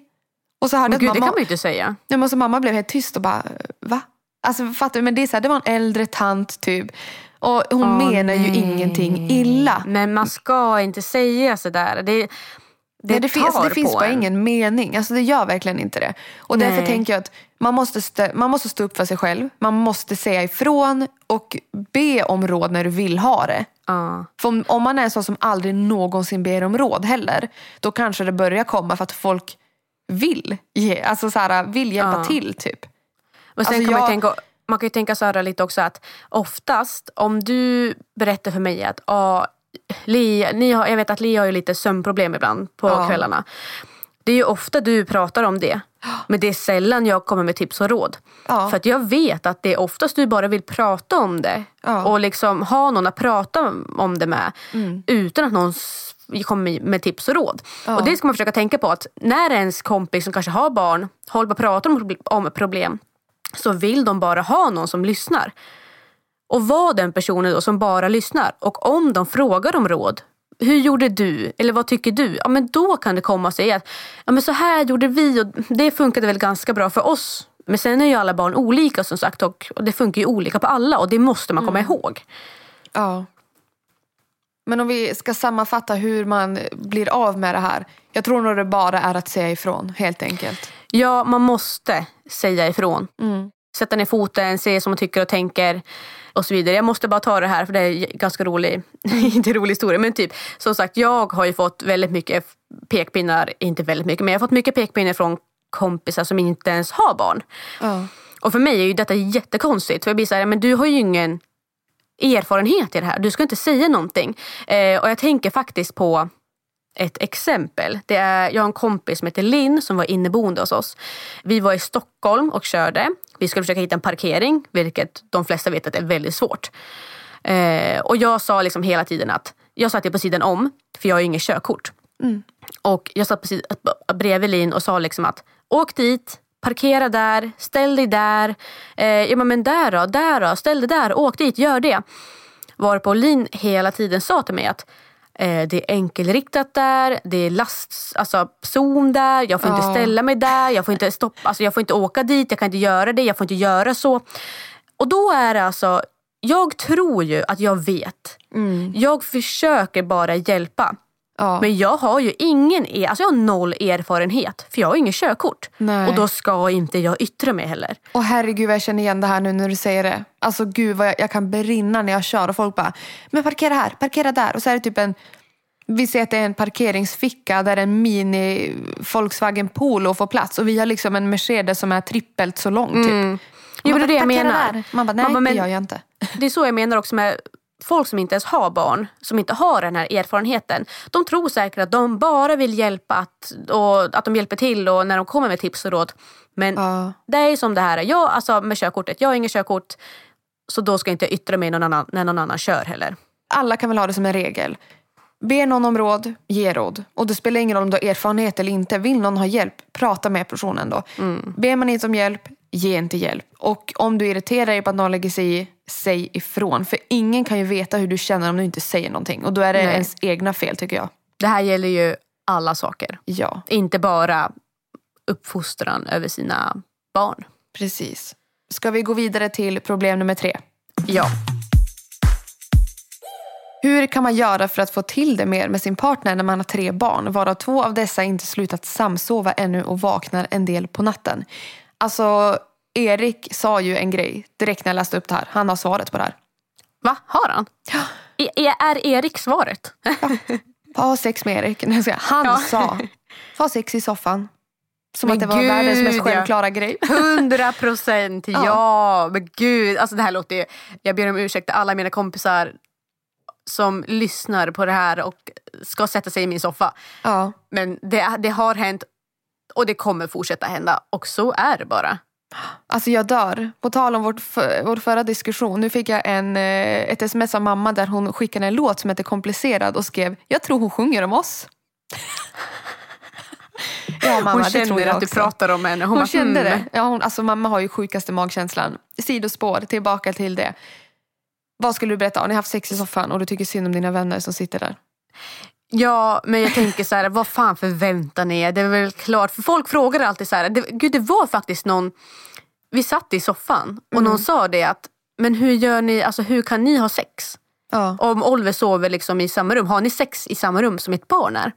Speaker 3: Och så hörde
Speaker 2: Men gud, det
Speaker 3: att
Speaker 2: kan
Speaker 3: mamma,
Speaker 2: man ju inte säga.
Speaker 3: Nej, men så mamma blev helt tyst och bara va? Alltså fattar du? Men det är så här, det var en äldre tant typ. Och hon
Speaker 2: Åh,
Speaker 3: menar ju
Speaker 2: nej.
Speaker 3: ingenting illa.
Speaker 2: Men man ska inte säga sådär. Det, det,
Speaker 3: Nej, det, finns,
Speaker 2: tar
Speaker 3: det finns bara
Speaker 2: en.
Speaker 3: ingen mening. Alltså, det gör verkligen inte det. Och därför
Speaker 2: Nej.
Speaker 3: tänker jag att man måste, stå, man måste stå upp för sig själv. Man måste säga ifrån och be om råd när du vill ha det.
Speaker 2: Ja.
Speaker 3: För om, om man är en sån som aldrig någonsin ber om råd heller, då kanske det börjar komma för att folk vill, ge, alltså så här, vill hjälpa
Speaker 2: Ja.
Speaker 3: till. typ.
Speaker 2: Och sen
Speaker 3: Alltså,
Speaker 2: kan man,
Speaker 3: jag-
Speaker 2: tänka, man kan ju tänka så här lite också att oftast om du berättar för mig att ah, Lia, ni har, jag vet att Lia har ju lite sömnproblem ibland på
Speaker 3: Ja.
Speaker 2: kvällarna. Det är ju ofta du pratar om det. Men det är sällan jag kommer med tips och råd.
Speaker 3: Ja.
Speaker 2: För att jag vet att det är oftast du bara vill prata om det.
Speaker 3: Ja.
Speaker 2: Och liksom ha någon att prata om det med. Utan att någon kommer med tips och råd. Och det ska man försöka tänka på. att När ens kompis som kanske har barn håller på att prata om problem. Så vill de bara ha någon som lyssnar. Och var den personen då som bara lyssnar. Och om de frågar om råd. Hur gjorde du? Eller vad tycker du? Ja men då kan det komma sig att ja, men så här gjorde vi och det funkade väl ganska bra för oss. Men sen är ju alla barn olika som sagt och, det funkar ju olika på alla och det måste man komma ihåg.
Speaker 3: Ja. Men om vi ska sammanfatta hur man blir av med det här. Jag tror nog det bara är att säga ifrån, helt enkelt.
Speaker 2: Ja, man måste säga ifrån. Sätta ner foten, se som man tycker och tänker och så vidare. Jag måste bara ta det här för det är ganska rolig, inte rolig historia men typ som sagt jag har ju fått väldigt mycket pekpinnar, inte väldigt mycket men jag har fått mycket pekpinnar från kompisar som inte ens har barn.
Speaker 3: Ja.
Speaker 2: Och för mig är ju detta jättekonstigt för jag blir så här, men du har ju ingen erfarenhet i det här. Du ska inte säga någonting. Eh, och jag tänker faktiskt på ett exempel. Det är, jag har en kompis som heter Linn som var inneboende hos oss. Vi var i Stockholm och körde. Vi skulle försöka hitta en parkering, vilket de flesta vet att det är väldigt svårt. Eh, och jag sa liksom hela tiden att jag satt på sidan om, för jag har ju inget körkort. Och jag satt på sid- bredvid Linn och sa liksom att åk dit, parkera där, ställ dig där. Eh, ja men där då, där då, ställ dig där, åk dit, gör det. Varpå Linn hela tiden sa till mig att det är enkelriktat där, det är last, alltså zon där, jag får
Speaker 3: Ja.
Speaker 2: inte ställa mig där, jag får inte, stoppa, alltså jag får inte åka dit, jag kan inte göra det, jag får inte göra så. Och då är det alltså, jag tror ju att jag vet. Jag försöker bara hjälpa.
Speaker 3: Ja.
Speaker 2: Men jag har ju ingen, er- alltså jag har noll erfarenhet för jag har ingen körkort.
Speaker 3: Nej.
Speaker 2: Och då ska inte jag yttra mig heller.
Speaker 3: Och herregud vad jag känner igen det här nu när du säger det. Alltså gud vad jag, jag kan brinna när jag kör och folk bara, men parkera här, parkera där. Och så är det typ en, vi ser att det är en parkeringsficka där en mini Volkswagen Polo får plats. Och vi har liksom en Mercedes som är trippelt så lång typ.
Speaker 2: Jo,
Speaker 3: Man
Speaker 2: men det är det jag
Speaker 3: "Parkera
Speaker 2: menar.
Speaker 3: där." Man bara, nej
Speaker 2: Man bara, men-
Speaker 3: det gör jag inte.
Speaker 2: Det är så jag menar också med folk som inte ens har barn, som inte har den här erfarenheten. De tror säkert att de bara vill hjälpa, att, och att de hjälper till och när de kommer med tips och råd. Men
Speaker 3: Ja.
Speaker 2: det är som det här, jag, alltså med körkortet, jag har inget körkort så då ska inte jag yttra mig någon annan, när någon annan kör heller.
Speaker 3: Alla kan väl ha det som en regel. Be någon om råd, ge råd. Och det spelar ingen roll om du har erfarenhet eller inte. Vill någon ha hjälp, prata med personen då. Ber man inte om hjälp, ge inte hjälp. Och om du irriterar dig på att någon lägger sig i, säg ifrån. För ingen kan ju veta hur du känner om du inte säger någonting. Och då är det
Speaker 2: Nej.
Speaker 3: ens egna fel tycker jag.
Speaker 2: Det här gäller ju alla saker.
Speaker 3: Ja,
Speaker 2: Inte bara uppfostran över sina barn.
Speaker 3: precis. Ska vi gå vidare till problem nummer tre?
Speaker 2: Ja.
Speaker 3: Hur kan man göra för att få till det mer med sin partner när man har tre barn varav två av dessa inte slutat samsova ännu och vaknar en del på natten? Alltså, Erik sa ju en grej direkt när jag läste upp det här. Han har svaret på det här.
Speaker 2: Va, har han? Är, är Erik svaret?
Speaker 3: Ha sex med Erik. Han
Speaker 2: Ja.
Speaker 3: sa, ha sex i soffan. Som
Speaker 2: Men
Speaker 3: att det var
Speaker 2: gud,
Speaker 3: världens mest
Speaker 2: ja.
Speaker 3: självklara grej.
Speaker 2: Hundra procent,
Speaker 3: Ja.
Speaker 2: ja. Men gud, alltså det här låter ju... Jag ber om ursäkt till alla mina kompisar som lyssnar på det här och ska sätta sig i min soffa.
Speaker 3: Ja.
Speaker 2: Men det, det har hänt och det kommer fortsätta hända. Och så är det bara.
Speaker 3: Alltså jag dör. På tal om vårt för, vår förra diskussion. Nu fick jag en, eh, ett sms av mamma där hon skickade en låt som heter Komplicerad och skrev Jag tror hon sjunger om oss. ja mamma,
Speaker 2: Hon
Speaker 3: det tror
Speaker 2: känner
Speaker 3: jag
Speaker 2: att du pratar om henne.
Speaker 3: Hon,
Speaker 2: bara,
Speaker 3: kände
Speaker 2: hmm.
Speaker 3: det. Ja, hon, alltså, mamma har ju sjukaste magkänslan. Sidospår, tillbaka till det. Vad skulle du berätta? Har ni haft sex i soffan och du tycker synd om dina vänner som sitter där?
Speaker 2: Ja, men jag tänker så här, vad fan förväntar ni er? Det är väl klart, för folk frågar alltid så här, det, gud det var faktiskt någon, vi satt i soffan och någon sa det att, men hur gör ni, alltså hur kan ni ha sex?
Speaker 3: Ja.
Speaker 2: Om Oliver sover liksom i samma rum, har ni sex i samma rum som ett barn är?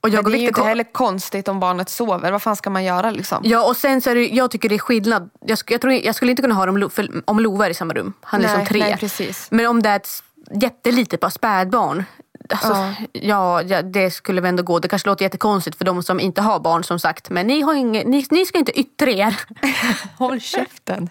Speaker 2: Och jag
Speaker 3: Men det är ju inte heller konstigt om barnet sover. Vad fan ska man göra liksom?
Speaker 2: Ja och sen så är det, jag tycker det är skillnad. Jag, jag, tror, jag skulle inte kunna ha dem, om Lova är i samma rum. Han är
Speaker 3: Nej,
Speaker 2: liksom tre.
Speaker 3: nej, precis.
Speaker 2: Men om det är ett jättelitet bara spädbarn. Alltså,
Speaker 3: Ja.
Speaker 2: ja. Ja, det skulle väl ändå gå. Det kanske låter jättekonstigt för de som inte har barn som sagt. Men ni, har inget, ni, ni ska inte yttra er.
Speaker 3: Håll käften.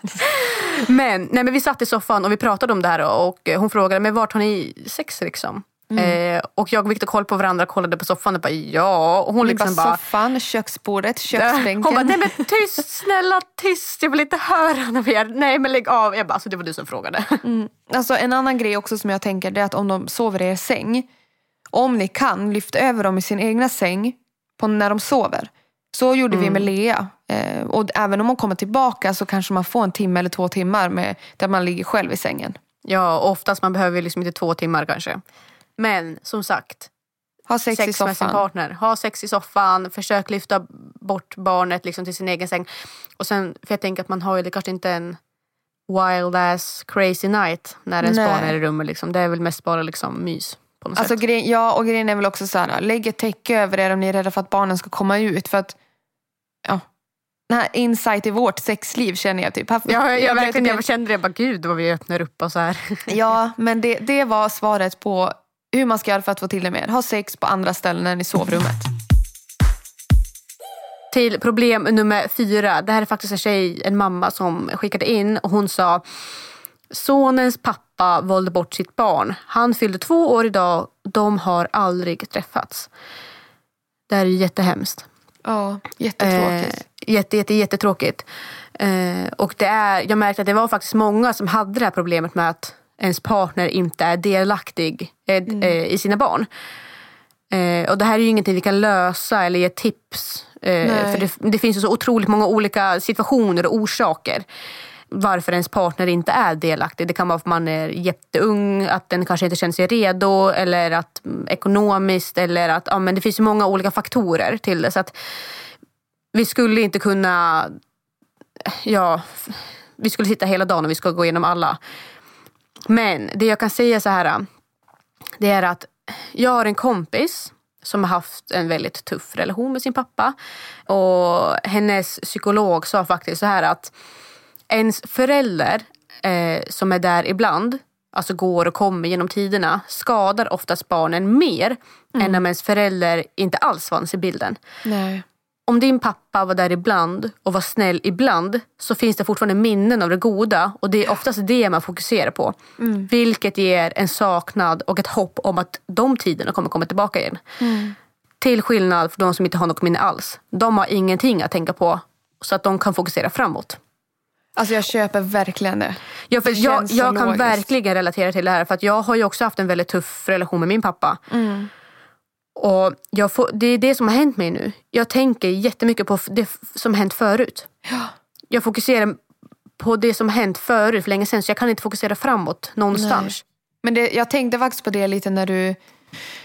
Speaker 2: Men, nej, men vi satt i soffan och vi pratade om det här och hon frågade men vart har ni sex liksom?
Speaker 3: Mm.
Speaker 2: Eh, och jag och Victor kollade på varandra, kollade på soffan och bara ja. Och hon liksom
Speaker 3: bara, soffan, köksbordet,
Speaker 2: Hon
Speaker 3: köksbänken.
Speaker 2: bara, nej men tyst, snälla tyst, jag vill inte höra något mer. Nej men lägg av. Jag bara, alltså det var du som frågade.
Speaker 3: Alltså, en annan grej också som jag tänker det är att om de sover i er säng. Om ni kan, lyft över dem i sin egna säng på när de sover. Så gjorde vi med Lea. Eh, och även om hon kommer tillbaka så kanske man får en timme eller två timmar med, där man ligger själv i sängen.
Speaker 2: Ja, oftast man behöver liksom inte två timmar kanske. Men som sagt,
Speaker 3: Ha sex, i
Speaker 2: sex med sin
Speaker 3: soffan.
Speaker 2: partner. Ha sex i soffan, försök lyfta bort barnet liksom till sin egen säng. Och sen, för jag tänker att man har ju det kanske inte en wild ass crazy night när ens
Speaker 3: Nej.
Speaker 2: barn är i rummet. Liksom. Det är väl mest bara liksom mys. På något
Speaker 3: Alltså,
Speaker 2: sätt.
Speaker 3: grej, ja, och grejen är väl också så här, lägg ett täcke över er om ni är rädda för att barnen ska komma ut. För att, ja, den här insight i vårt sexliv känner jag typ.
Speaker 2: Ja, jag, jag, verkligen, jag kände det, bara gud vad vi öppnar upp och så här.
Speaker 3: Ja, men det, det var svaret på hur man ska göra för att få till det mer. Ha sex på andra ställen än i sovrummet.
Speaker 2: Till problem nummer fyra. Det här är faktiskt en tjej, en mamma som skickade in och hon sa Sonens pappa valde bort sitt barn. Han fyllde två år idag. De har aldrig träffats. Det här är jättehemskt.
Speaker 3: Ja, jättetråkigt.
Speaker 2: Eh, jätte, jätte, jättetråkigt. Eh, och det är, jag märkte att det var faktiskt många som hade det här problemet med att ens partner inte är delaktig eh, eh, i sina barn. Eh, och det här är ju ingenting vi kan lösa eller ge tips. Eh, för det, det finns ju så otroligt många olika situationer och orsaker varför ens partner inte är delaktig. Det kan vara att man är jätteung, att den kanske inte känner sig redo eller att mm, ekonomiskt eller att ja, men det finns ju många olika faktorer till det. Så att vi skulle inte kunna, ja, vi skulle sitta hela dagen och vi ska gå igenom alla. Men det jag kan säga så här, det är att jag har en kompis som har haft en väldigt tuff relation med sin pappa. Och hennes psykolog sa faktiskt så här att ens förälder eh, som är där ibland, alltså går och kommer genom tiderna, skadar oftast barnen mer mm. än om ens förälder inte alls fanns i bilden.
Speaker 3: Nej.
Speaker 2: Om din pappa var där ibland och var snäll ibland så finns det fortfarande minnen av det goda och det är oftast det man fokuserar på. Mm. Vilket ger en saknad och ett hopp om att de tiderna kommer komma tillbaka igen. Mm. Till skillnad från de som inte har något minne alls. De har ingenting att tänka på så att de kan fokusera framåt.
Speaker 3: Alltså jag köper verkligen det.
Speaker 2: Ja, för
Speaker 3: det
Speaker 2: jag jag kan verkligen relatera till det här. För att jag har ju också haft en väldigt tuff relation med min pappa.
Speaker 3: Mm.
Speaker 2: Och jag får, det är det som har hänt mig nu. Jag tänker jättemycket på det som hänt förut.
Speaker 3: Ja.
Speaker 2: Jag fokuserar på det som hänt förut för länge sedan. Så jag kan inte fokusera framåt någonstans. Nej.
Speaker 3: Men det, jag tänkte faktiskt på det lite när du,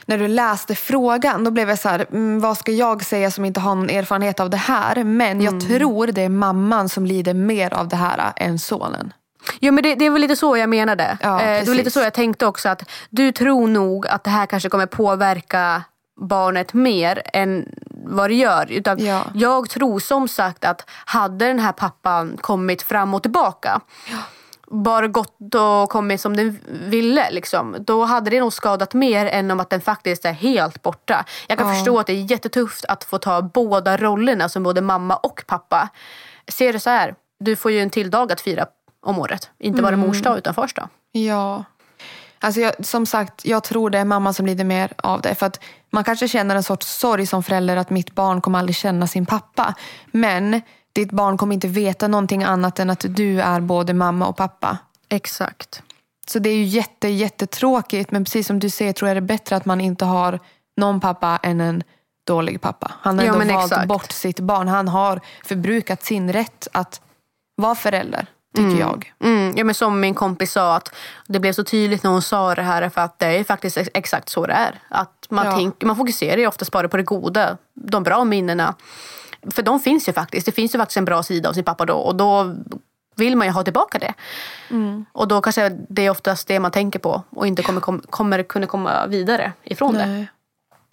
Speaker 3: när du läste frågan. Då blev jag så här, mm, vad ska jag säga som inte har någon erfarenhet av det här? Men jag mm. tror det är mamman som lider mer av det här än sonen.
Speaker 2: Ja men det, det var lite så jag menade. Ja, eh, det var lite så jag tänkte också. att Du tror nog att det här kanske kommer påverka barnet mer än vad det gör. Utan ja. Jag tror som sagt att hade den här pappan kommit fram och tillbaka ja. Bara gått och kommit som den ville. Liksom, då hade det nog skadat mer än om att den faktiskt är helt borta. Jag kan ja. förstå att det är jättetufft att få ta båda rollerna som både mamma och pappa. Ser det så här, du får ju en till dag att fira om året. Inte bara mm. mors dag utan fars dag.
Speaker 3: Ja. Alltså jag, som sagt, jag tror det är mamma som lider mer av det. För att man kanske känner en sorts sorg som förälder att mitt barn kommer aldrig känna sin pappa. Men ditt barn kommer inte veta någonting annat än att du är både mamma och pappa.
Speaker 2: Exakt.
Speaker 3: Så det är ju jätte, jättetråkigt. Men precis som du säger tror jag det är bättre att man inte har någon pappa än en dålig pappa. Han har ändå ja, valt exakt. bort sitt barn. Han har förbrukat sin rätt att vara förälder tycker
Speaker 2: mm.
Speaker 3: jag.
Speaker 2: Mm. Ja, men som min kompis sa, att det blev så tydligt när hon sa det här för att det är faktiskt exakt så det är. Att man, ja. tänk, man fokuserar ju oftast bara på det goda, de bra minnena. För de finns ju faktiskt. Det finns ju faktiskt en bra sida av sin pappa då och då vill man ju ha tillbaka det.
Speaker 3: Mm.
Speaker 2: Och då kanske det är oftast det man tänker på och inte kommer, kom, kommer kunna komma vidare ifrån Nej. det.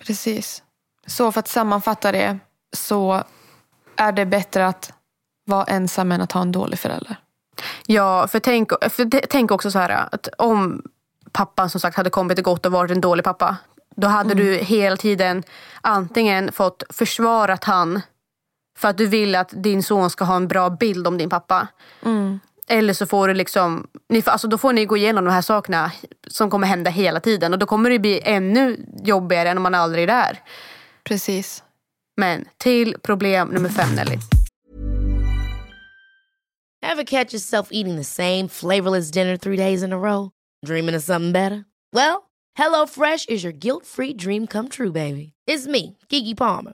Speaker 3: Precis. Så för att sammanfatta det så är det bättre att vara ensam än att ha en dålig förälder.
Speaker 2: Ja, för tänk, för tänk också så här att om pappan som sagt hade kommit och gått och varit en dålig pappa. Då hade mm. du hela tiden antingen fått försvarat han för att du vill att din son ska ha en bra bild om din pappa.
Speaker 3: Mm.
Speaker 2: Eller så får du liksom, ni, alltså då får ni gå igenom de här sakerna som kommer hända hela tiden. Och då kommer det bli ännu jobbigare än om man aldrig är där.
Speaker 3: Precis.
Speaker 2: Men till problem nummer fem Nelly.
Speaker 4: Have catch yourself eating the same flavorless dinner three days in a row? Dreaming of something better? Well, hello fresh is your guilt free dream come true baby. It's me, Gigi Palmer.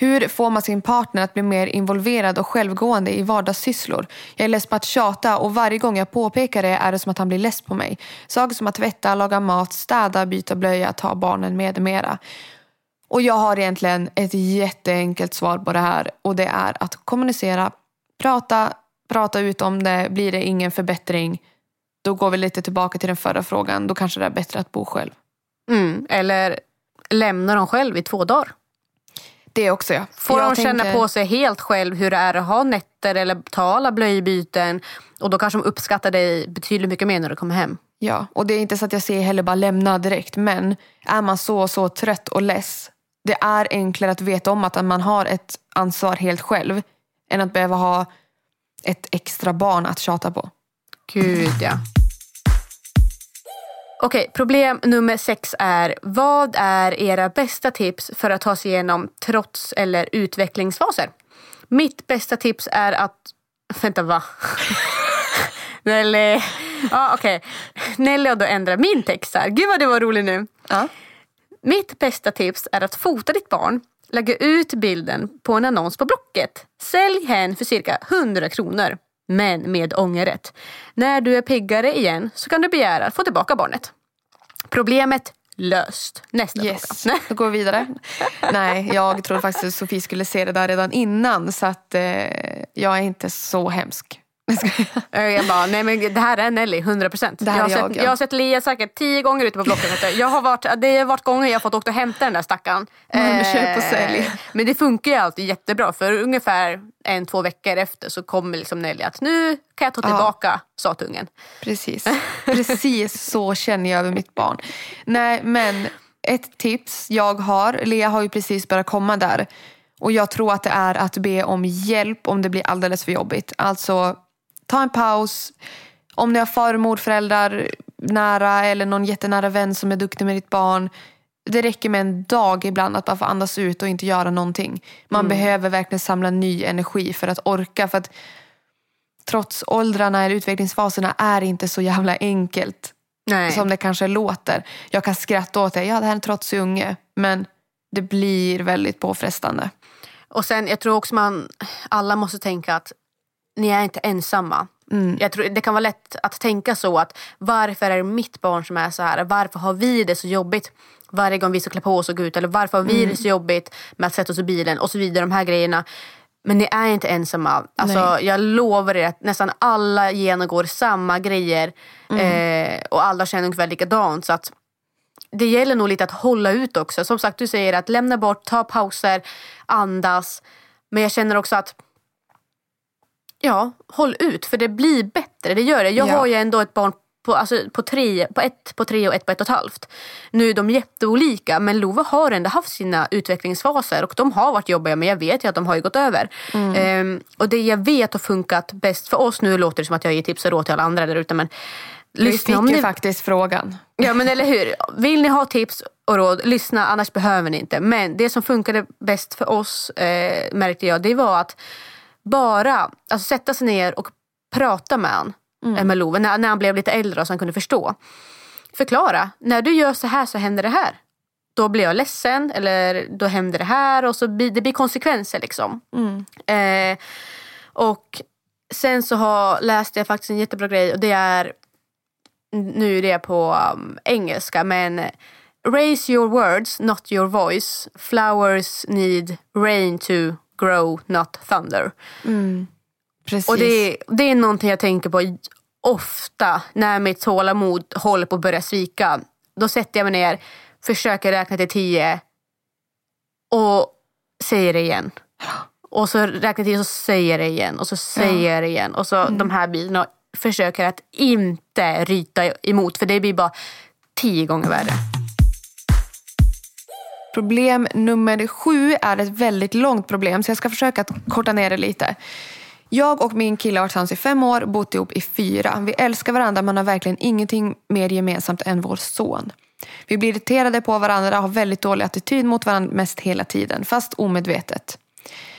Speaker 3: Hur får man sin partner att bli mer involverad och självgående i vardagssysslor? Jag är less på att tjata och varje gång jag påpekar det är det som att han blir less på mig. Saker som att tvätta, laga mat, städa, byta blöja, ta barnen med mera. Och jag har egentligen ett jätteenkelt svar på det här och det är att kommunicera, prata, prata ut om det. Blir det ingen förbättring, då går vi lite tillbaka till den förra frågan. Då kanske det är bättre att bo själv.
Speaker 2: Mm, eller lämna dem själv i två dagar.
Speaker 3: Det också ja.
Speaker 2: Får
Speaker 3: Jag
Speaker 2: de känna
Speaker 3: tänker-
Speaker 2: på sig helt själv hur det är att ha nätter eller ta alla blöjbyten. Och då kanske de uppskattar dig betydligt mycket mer när du kommer hem.
Speaker 3: Ja, och det är inte så att jag säger heller bara lämna direkt. Men är man så, så trött och less. Det är enklare att veta om att man har ett ansvar helt själv. Än att behöva ha ett extra barn att tjata på.
Speaker 2: Gud ja. Okej, problem nummer sex är vad är era bästa tips för att ta sig igenom trots eller utvecklingsfaser? Mitt bästa tips är att... Vänta, va? Nelly. Ja, okej. Nelly har då ändrat min text här. Gud vad det var roligt nu.
Speaker 3: Ja.
Speaker 2: Mitt bästa tips är att fota ditt barn, lägga ut bilden på en annons på Blocket. Sälj hen för cirka 100 kronor, men med ångerrätt. När du är piggare igen så kan du begära att få tillbaka barnet. Problemet löst. Nästa
Speaker 3: Yes,
Speaker 2: fråga.
Speaker 3: då går vi vidare. Nej, jag trodde faktiskt att Sofie skulle se det där redan innan. Så att eh, jag är inte så hemsk.
Speaker 2: Eh, Jag bara, nej men det här är Nelly, 100 procent. Jag, har
Speaker 3: är jag,
Speaker 2: sett-
Speaker 3: ja.
Speaker 2: jag har sett Lia säkert tio gånger ute på Blocket. Jag har varit, det har varit gånger jag har fått åka och hämta den där stackaren.
Speaker 3: Men köp och sälj.
Speaker 2: Men det funkar ju alltid jättebra. För ungefär en, två veckor efter så kommer liksom Nelly att nu kan jag ta
Speaker 3: Ja.
Speaker 2: tillbaka satungen.
Speaker 3: Precis. Precis så känner jag över mitt barn. Nej, men ett tips jag har. Lea har ju precis börjat komma där. Och jag tror att det är att be om hjälp om det blir alldeles för jobbigt. Alltså, ta en paus. Om ni har far och morföräldrar nära eller någon jättenära vän som är duktig med ditt barn. Det räcker med en dag ibland att bara få andas ut och inte göra någonting. Man behöver verkligen samla ny energi för att orka. För att trots åldrarna eller utvecklingsfaserna är inte så jävla enkelt
Speaker 2: Nej.
Speaker 3: som det kanske låter. Jag kan skratta åt det. Ja, det här är en trotsig unge. Men det blir väldigt påfrestande.
Speaker 2: Och sen jag tror också man, alla måste tänka att ni är inte ensamma.
Speaker 3: Mm.
Speaker 2: Jag tror, det kan vara lätt att tänka så att varför är det mitt barn som är så här? Varför har vi det så jobbigt varje gång vi ska klä på oss och gå ut? Eller varför har vi
Speaker 3: Mm.
Speaker 2: det så jobbigt med att sätta oss i bilen och så vidare. De här grejerna. Men ni är inte ensamma. Alltså,
Speaker 3: Nej.
Speaker 2: jag lovar er att nästan alla genomgår samma grejer.
Speaker 3: Mm.
Speaker 2: Eh, och alla känner ungefär likadant. Så att det gäller nog lite att hålla ut också. Som sagt, du säger att lämna bort, ta pauser, andas. Men jag känner också att ja, håll ut. För det blir bättre. Det gör det. Jag
Speaker 3: Ja.
Speaker 2: har ju ändå ett barn på, alltså, på, tre, på ett på tre och ett på ett och ett halvt. Nu är de jätteolika men Lova har ändå haft sina utvecklingsfaser och de har varit jobbiga men jag vet ju att de har ju gått över. Ehm, och det jag vet har funkat bäst för oss, nu låter det som att jag ger tips och råd till alla andra där ute men
Speaker 3: Vi
Speaker 2: lyssna om
Speaker 3: fick ju
Speaker 2: ni
Speaker 3: faktiskt frågan.
Speaker 2: Ja men eller hur. Vill ni ha tips och råd, lyssna annars behöver ni inte. Men det som funkade bäst för oss eh, märkte jag, det var att bara alltså, sätta sig ner och prata med han, mm. med Love, när, när han blev lite äldre och så han kunde förstå. Förklara, när du gör så här så händer det här. Då blir jag ledsen eller då händer det här och så blir det blir konsekvenser liksom. Eh, och sen så har, läste jag faktiskt en jättebra grej och det är nu är det på um, engelska men Raise your words, not your voice. Flowers need rain to grow, not thunder.
Speaker 3: Precis.
Speaker 2: Och det, det är någonting jag tänker på ofta när mitt tålamod håller på att börja svika. Då sätter jag mig ner, försöker räkna till tio och säger det igen. Och så räknar jag till och så säger det igen och så säger jag det igen. Och så de här bilarna försöker att inte ryta emot för det blir bara tio gånger värre.
Speaker 3: Problem nummer sju är ett väldigt långt problem så jag ska försöka att korta ner det lite. Jag och min kille har varit tillsammans i fem år, bott ihop i fyra. Vi älskar varandra men har verkligen ingenting mer gemensamt än vår son. Vi blir irriterade på varandra och har väldigt dålig attityd mot varandra mest hela tiden, fast omedvetet.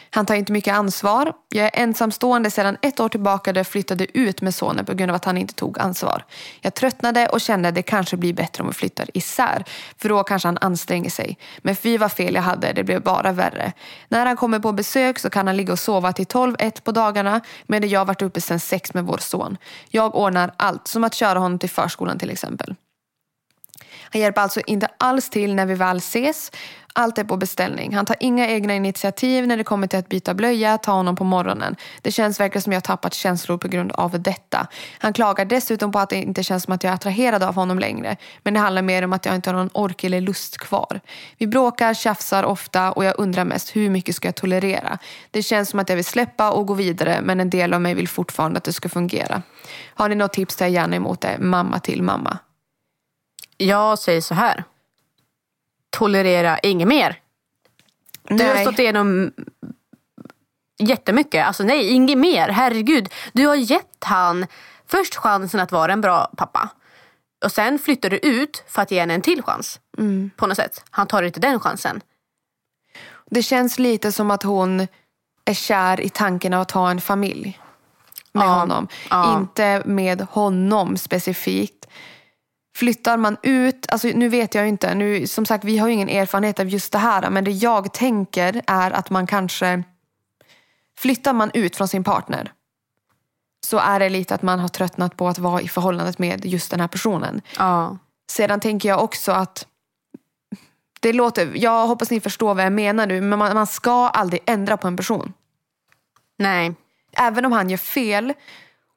Speaker 3: Han tar inte mycket ansvar. Jag är ensamstående sedan ett år tillbaka då jag flyttade ut med sonen på grund av att han inte tog ansvar. Jag tröttnade och kände att det kanske blir bättre om vi flyttar isär. För då kanske han anstränger sig. Men fy vad fel jag hade, det blev bara värre. När han kommer på besök så kan han ligga och sova till 12-1 på dagarna medan jag varit uppe sedan 6 med vår son. Jag ordnar allt, som att köra honom till förskolan till exempel. Han hjälper alltså inte alls till när vi väl ses. Allt är på beställning. Han tar inga egna initiativ när det kommer till att byta blöja, ta honom på morgonen. Det känns verkligen som jag tappat känslor på grund av detta. Han klagar dessutom på att det inte känns som att jag är attraherad av honom längre. Men det handlar mer om att jag inte har någon ork eller lust kvar. Vi bråkar, tjafsar ofta och jag undrar mest hur mycket ska jag tolerera? Det känns som att jag vill släppa och gå vidare men en del av mig vill fortfarande att det ska fungera. Har ni något tips tar jag gärna emot det. Mamma till mamma.
Speaker 2: Jag säger så här. Tolerera inget mer. Du har stått igenom jättemycket. Alltså nej, inget mer. Herregud. Du har gett han först chansen att vara en bra pappa. Och sen flyttar du ut för att ge henne en till chans.
Speaker 3: Mm.
Speaker 2: På något sätt. Han tar inte den chansen.
Speaker 3: Det känns lite som att hon är kär i tanken att ha en familj med
Speaker 2: Ja,
Speaker 3: honom.
Speaker 2: ja.
Speaker 3: Inte med honom specifikt. Flyttar man ut, alltså nu vet jag inte, nu, som sagt vi har ju ingen erfarenhet av just det här men det jag tänker är att man kanske flyttar man ut från sin partner så är det lite att man har tröttnat på att vara i förhållandet med just den här personen.
Speaker 2: Ja.
Speaker 3: Sedan tänker jag också att det låter, jag hoppas ni förstår vad jag menar nu, men man, man ska aldrig ändra på en person.
Speaker 2: Nej.
Speaker 3: Även om han gör fel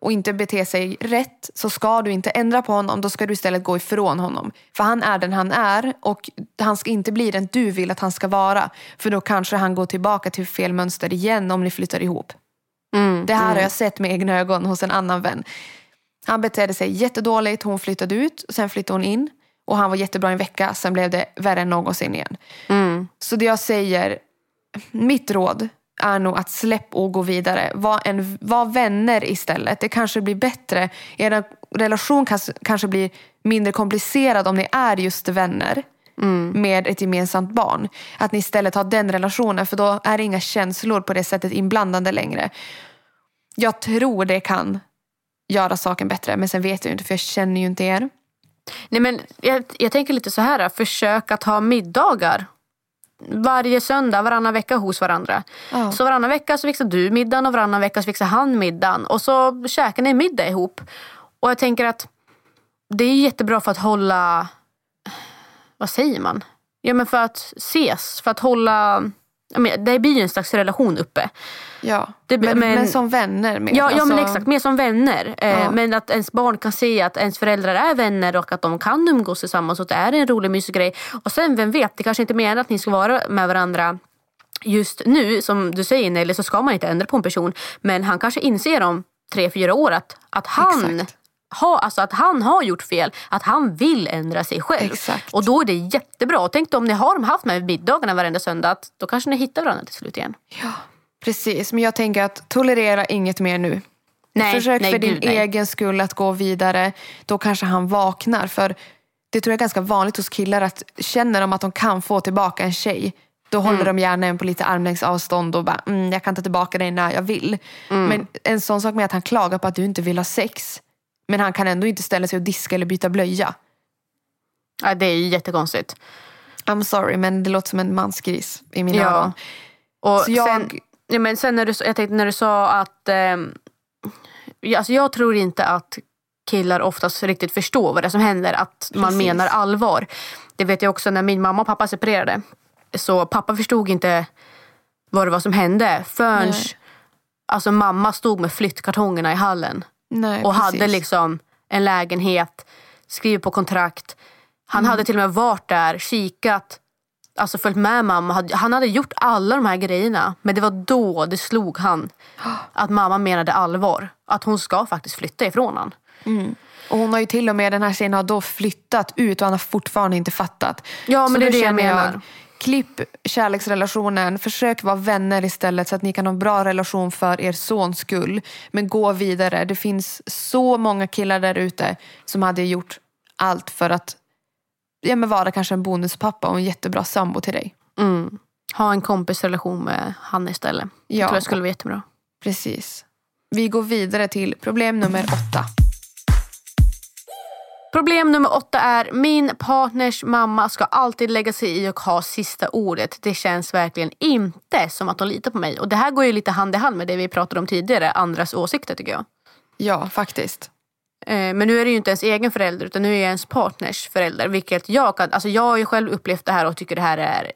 Speaker 3: och inte beter sig rätt så ska du inte ändra på honom. Då ska du istället gå ifrån honom. För han är den han är och han ska inte bli den du vill att han ska vara. För då kanske han går tillbaka till fel mönster igen om ni flyttar ihop.
Speaker 2: Mm,
Speaker 3: Det här
Speaker 2: mm.
Speaker 3: har jag sett med egna ögon hos en annan vän. Han betedde sig jättedåligt, hon flyttade ut, sen flyttade hon in. Och han var jättebra en vecka, sen blev det värre än någonsin igen.
Speaker 2: Mm.
Speaker 3: Så det jag säger, mitt råd är nog att släpp och gå vidare. Var, en, var vänner istället. Det kanske blir bättre. Er relation kanske, blir mindre komplicerad om ni är just vänner med ett gemensamt barn. Att ni istället har den relationen för då är det inga känslor på det sättet inblandade längre. Jag tror det kan göra saken bättre men sen vet jag ju inte för jag känner ju inte er.
Speaker 2: Nej, men jag, jag tänker lite så här. Försök att ha middagar. Varje söndag, varannan vecka hos varandra.
Speaker 3: Ja.
Speaker 2: Så varannan vecka så fixar du middagen och varannan vecka så fixar han middagen. Och så käkar ni middag ihop. Och jag tänker att det är jättebra för att hålla... Vad säger man? Ja men för att ses, för att hålla... Det blir ju en slags relation uppe.
Speaker 3: Ja,
Speaker 2: Det-
Speaker 3: men,
Speaker 2: men-
Speaker 3: men som vänner. Mer.
Speaker 2: Ja, ja men
Speaker 3: Alltså-
Speaker 2: exakt, mer som vänner. Eh,
Speaker 3: Ja.
Speaker 2: Men att ens barn kan se att ens föräldrar är vänner och att de kan umgås tillsammans och att det är en rolig mysig grej. Och sen vem vet, det kanske inte menar att ni ska vara med varandra just nu. Som du säger Nelly så ska man inte ändra på en person. Men han kanske inser om tre, fyra år att, att han
Speaker 3: Exakt.
Speaker 2: Har, alltså att han har gjort fel, att han vill ändra sig själv.
Speaker 3: Exakt.
Speaker 2: Och då är det jättebra. Och tänk då om ni har haft med middagarna varenda söndag, att då kanske ni hittar varandra till slut igen.
Speaker 3: Precis, men jag tänker att tolerera inget mer nu.
Speaker 2: Nej,
Speaker 3: Försök
Speaker 2: nej,
Speaker 3: för din
Speaker 2: gud,
Speaker 3: egen skull att gå vidare. Då kanske han vaknar. För det tror jag är ganska vanligt hos killar att känner de att de kan få tillbaka en tjej. Då håller
Speaker 2: Mm.
Speaker 3: de gärna en på lite armlängds avstånd och bara, mm, jag kan ta tillbaka dig när jag vill.
Speaker 2: Mm.
Speaker 3: Men en sån sak med att han klagar på att du inte vill ha sex. Men han kan ändå inte ställa sig och diska eller byta blöja.
Speaker 2: Ja, det är ju jättekonstigt.
Speaker 3: I'm sorry, men det låter som en mansgris i mina
Speaker 2: Ja.
Speaker 3: öron.
Speaker 2: Och
Speaker 3: Så jag-
Speaker 2: sen, ja, men sen när du, jag tänkte när du sa att... Eh, alltså jag tror inte att killar oftast riktigt förstår vad det är som händer. Att man
Speaker 3: Precis.
Speaker 2: menar allvar. Det vet jag också när min mamma och pappa separerade. Så pappa förstod inte vad det var som hände förrän
Speaker 3: Nej.
Speaker 2: alltså, mamma stod med flyttkartongerna i hallen.
Speaker 3: Nej,
Speaker 2: och
Speaker 3: precis.
Speaker 2: hade liksom en lägenhet, skriver på kontrakt. Han
Speaker 3: Mm.
Speaker 2: hade till och med varit där, kikat, alltså följt med mamma. Han hade gjort alla de här grejerna. Men det var då det slog han att mamma menade allvar. Att hon ska faktiskt flytta ifrån han.
Speaker 3: Och hon har ju till och med, den här tjejen har då flyttat ut och han har fortfarande inte fattat.
Speaker 2: Ja, men
Speaker 3: Så
Speaker 2: det är det jag menar.
Speaker 3: Klipp kärleksrelationen, försök vara vänner istället så att ni kan ha en bra relation för er sons skull. Men gå vidare. Det finns så många killar där ute som hade gjort allt för att ja, men vara kanske en bonuspappa och en jättebra sambo till dig.
Speaker 2: Mm. Ha en kompisrelation med han istället.
Speaker 3: Ja.
Speaker 2: Jag tror jag skulle vara jättebra.
Speaker 3: Precis. Vi går vidare till problem nummer åtta.
Speaker 2: Problem nummer åtta är min partners mamma ska alltid lägga sig i och ha sista ordet. Det känns verkligen inte som att hon litar på mig. Och det här går ju lite hand i hand med det vi pratade om tidigare, andras åsikter tycker jag.
Speaker 3: Ja, faktiskt.
Speaker 2: Eh, Men nu är det ju inte ens egen förälder utan nu är jag ens partners förälder. Vilket jag kan, alltså jag har ju själv upplevt det här och tycker det här är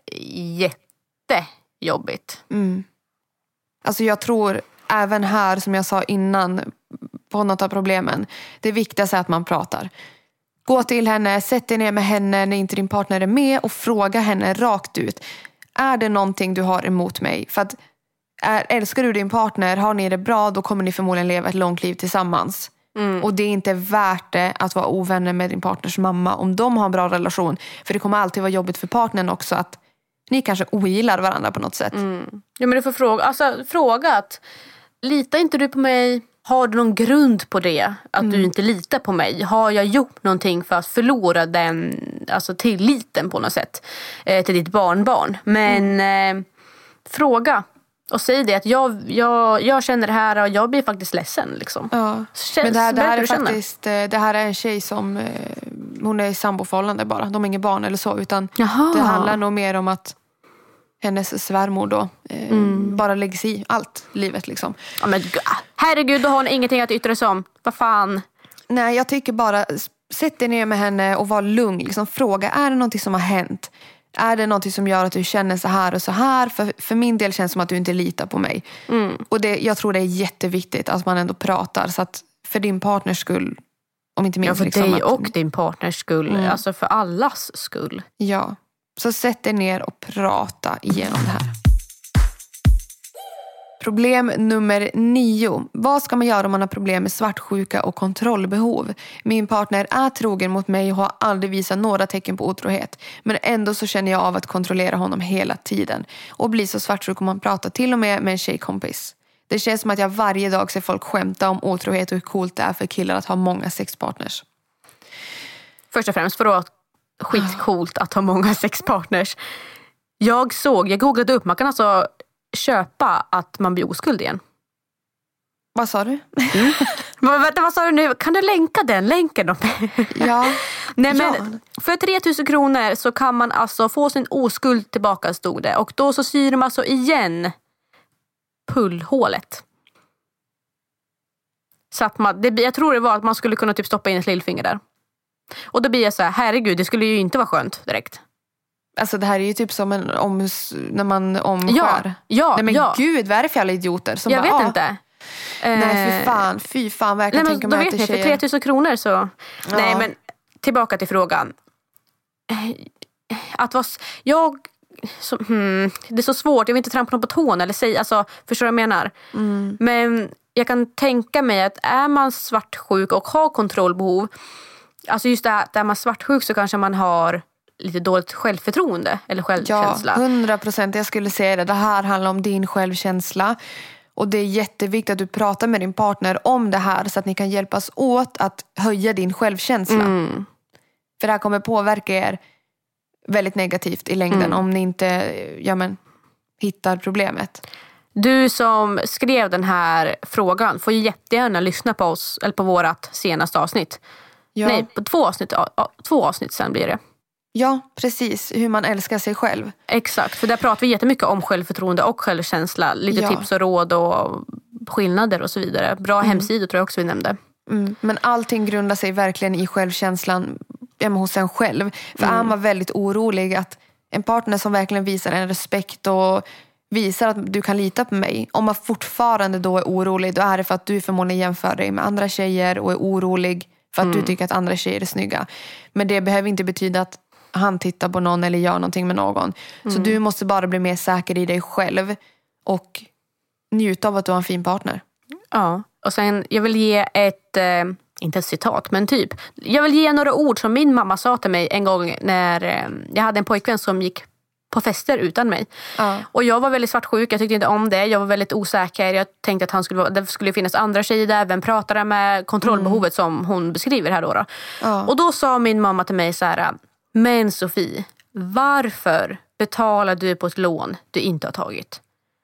Speaker 2: jättejobbigt.
Speaker 3: Mm. Alltså jag tror även här, som jag sa innan, på något av problemen. Det viktigaste är att man pratar. Gå till henne, sätt dig ner med henne när inte din partner är med och fråga henne rakt ut. Är det någonting du har emot mig? För att är, älskar du din partner, har ni det bra, då kommer ni förmodligen leva ett långt liv tillsammans. Och det är inte värt det att vara ovänner med din partners mamma om de har en bra relation. För det kommer alltid vara jobbigt för partnern också att ni kanske ogillar varandra på något sätt.
Speaker 2: Ja men du får fråga, alltså, fråga att litar inte du på mig? Har du någon grund på det? Att du inte litar på mig? Har jag gjort någonting för att förlora den alltså, tilliten på något sätt eh, till ditt barnbarn? Men eh, fråga och säg det att jag, jag, jag känner det här och jag blir faktiskt ledsen. Liksom.
Speaker 3: Ja.
Speaker 2: Känns,
Speaker 3: Men det här, det här är faktiskt eh, det här är en tjej som eh, hon är i samboförhållande bara. De har inget barn eller så. Utan
Speaker 2: Jaha.
Speaker 3: det handlar nog mer om att hennes svärmor då eh,
Speaker 2: Mm.
Speaker 3: bara lägger sig i allt livet liksom.
Speaker 2: Ja, men, herregud, då har hon ingenting att yttra sig om. Vad fan.
Speaker 3: Nej, jag tycker bara sätt dig ner med henne och var lugn. Liksom, fråga, är det någonting som har hänt? Är det någonting som gör att du känner så här och så här? För, för min del känns det som att du inte litar på mig. Och det, jag tror det är jätteviktigt att man ändå pratar. Så att för din partners skull, om inte
Speaker 2: Ja,
Speaker 3: minst.
Speaker 2: för
Speaker 3: liksom,
Speaker 2: dig
Speaker 3: att,
Speaker 2: och din partners skull.
Speaker 3: Mm.
Speaker 2: Alltså för allas skull.
Speaker 3: Ja, så sätt er ner och prata igenom det här. Problem nummer nio. Vad ska man göra om man har problem med svartsjuka och kontrollbehov? Min partner är trogen mot mig och har aldrig visat några tecken på otrohet. Men ändå så känner jag av att kontrollera honom hela tiden. Och blir så svartsjuk om man pratar till och med med en tjejkompis. Det känns som att jag varje dag ser folk skämta om otrohet och hur coolt det är för killar att ha många sexpartners.
Speaker 2: Först och främst för att skitcoolt att ha många sexpartners. Jag såg, jag googlade upp, man kan alltså köpa att man blir oskuld igen.
Speaker 3: Vad sa du?
Speaker 2: Men vänta, vad sa du nu? Kan du länka den länken? Då?
Speaker 3: Ja.
Speaker 2: Nej, men
Speaker 3: Ja.
Speaker 2: För 3000 kronor så kan man alltså få sin oskuld tillbaka stod det. Och då så syr de alltså igen pullhålet. Så att man, det, jag tror det var att man skulle kunna typ stoppa in ett lillfinger där. Och då blir jag så här, herregud det skulle ju inte vara skönt direkt.
Speaker 3: Alltså det här är ju typ som en om, när man omskär.
Speaker 2: Ja, ja,
Speaker 3: Nej men
Speaker 2: ja.
Speaker 3: gud, vad är det för alla idioter som
Speaker 2: jag
Speaker 3: bara,
Speaker 2: vet
Speaker 3: "Ah,
Speaker 2: inte.
Speaker 3: Nej
Speaker 2: Eh,
Speaker 3: fy fan, fy fan kan
Speaker 2: Nej,
Speaker 3: tänka
Speaker 2: men då
Speaker 3: mig att det
Speaker 2: ni, för
Speaker 3: tjejer...
Speaker 2: 3000 kronor så...
Speaker 3: Ja.
Speaker 2: Nej men tillbaka till frågan. Eh, Att vara... Jag... Så, hmm, det är så svårt, jag vill inte trampa någon på tån eller säga, alltså, förstår du vad jag menar?
Speaker 3: Mm.
Speaker 2: Men jag kan tänka mig att är man svartsjuk och har kontrollbehov, alltså just det här, att är man svartsjuk så kanske man har lite dåligt självförtroende eller
Speaker 3: Ja,
Speaker 2: självkänsla.
Speaker 3: hundra procent. Jag skulle säga det. Det här handlar om din självkänsla. Och det är jätteviktigt att du pratar med din partner om det här så att ni kan hjälpas åt att höja din självkänsla.
Speaker 2: Mm.
Speaker 3: För det här kommer påverka er väldigt negativt i längden
Speaker 2: Mm.
Speaker 3: om ni inte ja, men, hittar problemet.
Speaker 2: Du som skrev den här frågan får ju jättegärna lyssna på oss, eller på vårat senaste avsnitt.
Speaker 3: Ja.
Speaker 2: Nej, på två avsnitt, två avsnitt sen blir det.
Speaker 3: Ja, precis. Hur man älskar sig själv.
Speaker 2: Exakt, för där pratar vi jättemycket om självförtroende och självkänsla. Lite
Speaker 3: Ja.
Speaker 2: tips och råd och skillnader och så vidare. Bra
Speaker 3: Mm.
Speaker 2: hemsidor tror jag också vi nämnde.
Speaker 3: Mm. Men allting grundar sig verkligen i självkänslan ja, hos en själv. För är man väldigt orolig att en partner som verkligen visar en respekt och visar att du kan lita på mig. Om man fortfarande då är orolig då är det för att du förmodligen jämför dig med andra tjejer och är orolig för att du tycker att andra tjejer är snygga. Men det behöver inte betyda att han tittar på någon eller gör någonting med någon. Så du måste bara bli mer säker i dig själv och njuta av att du har en fin partner.
Speaker 2: Ja, och sen jag vill ge ett, eh, inte ett citat, men typ. Jag vill ge några ord som min mamma sa till mig en gång när eh, jag hade en pojkvän som gick på fester utan mig.
Speaker 3: Ja.
Speaker 2: Och jag var väldigt svartsjuk, jag tyckte inte om det. Jag var väldigt osäker. Jag tänkte att han skulle, det skulle finnas andra tjejer där. Vem pratar jag med? Kontrollbehovet som hon beskriver här då. då.
Speaker 3: Ja.
Speaker 2: Och då sa min mamma till mig så här. Men Sofie, varför betalar du på ett lån du inte har tagit?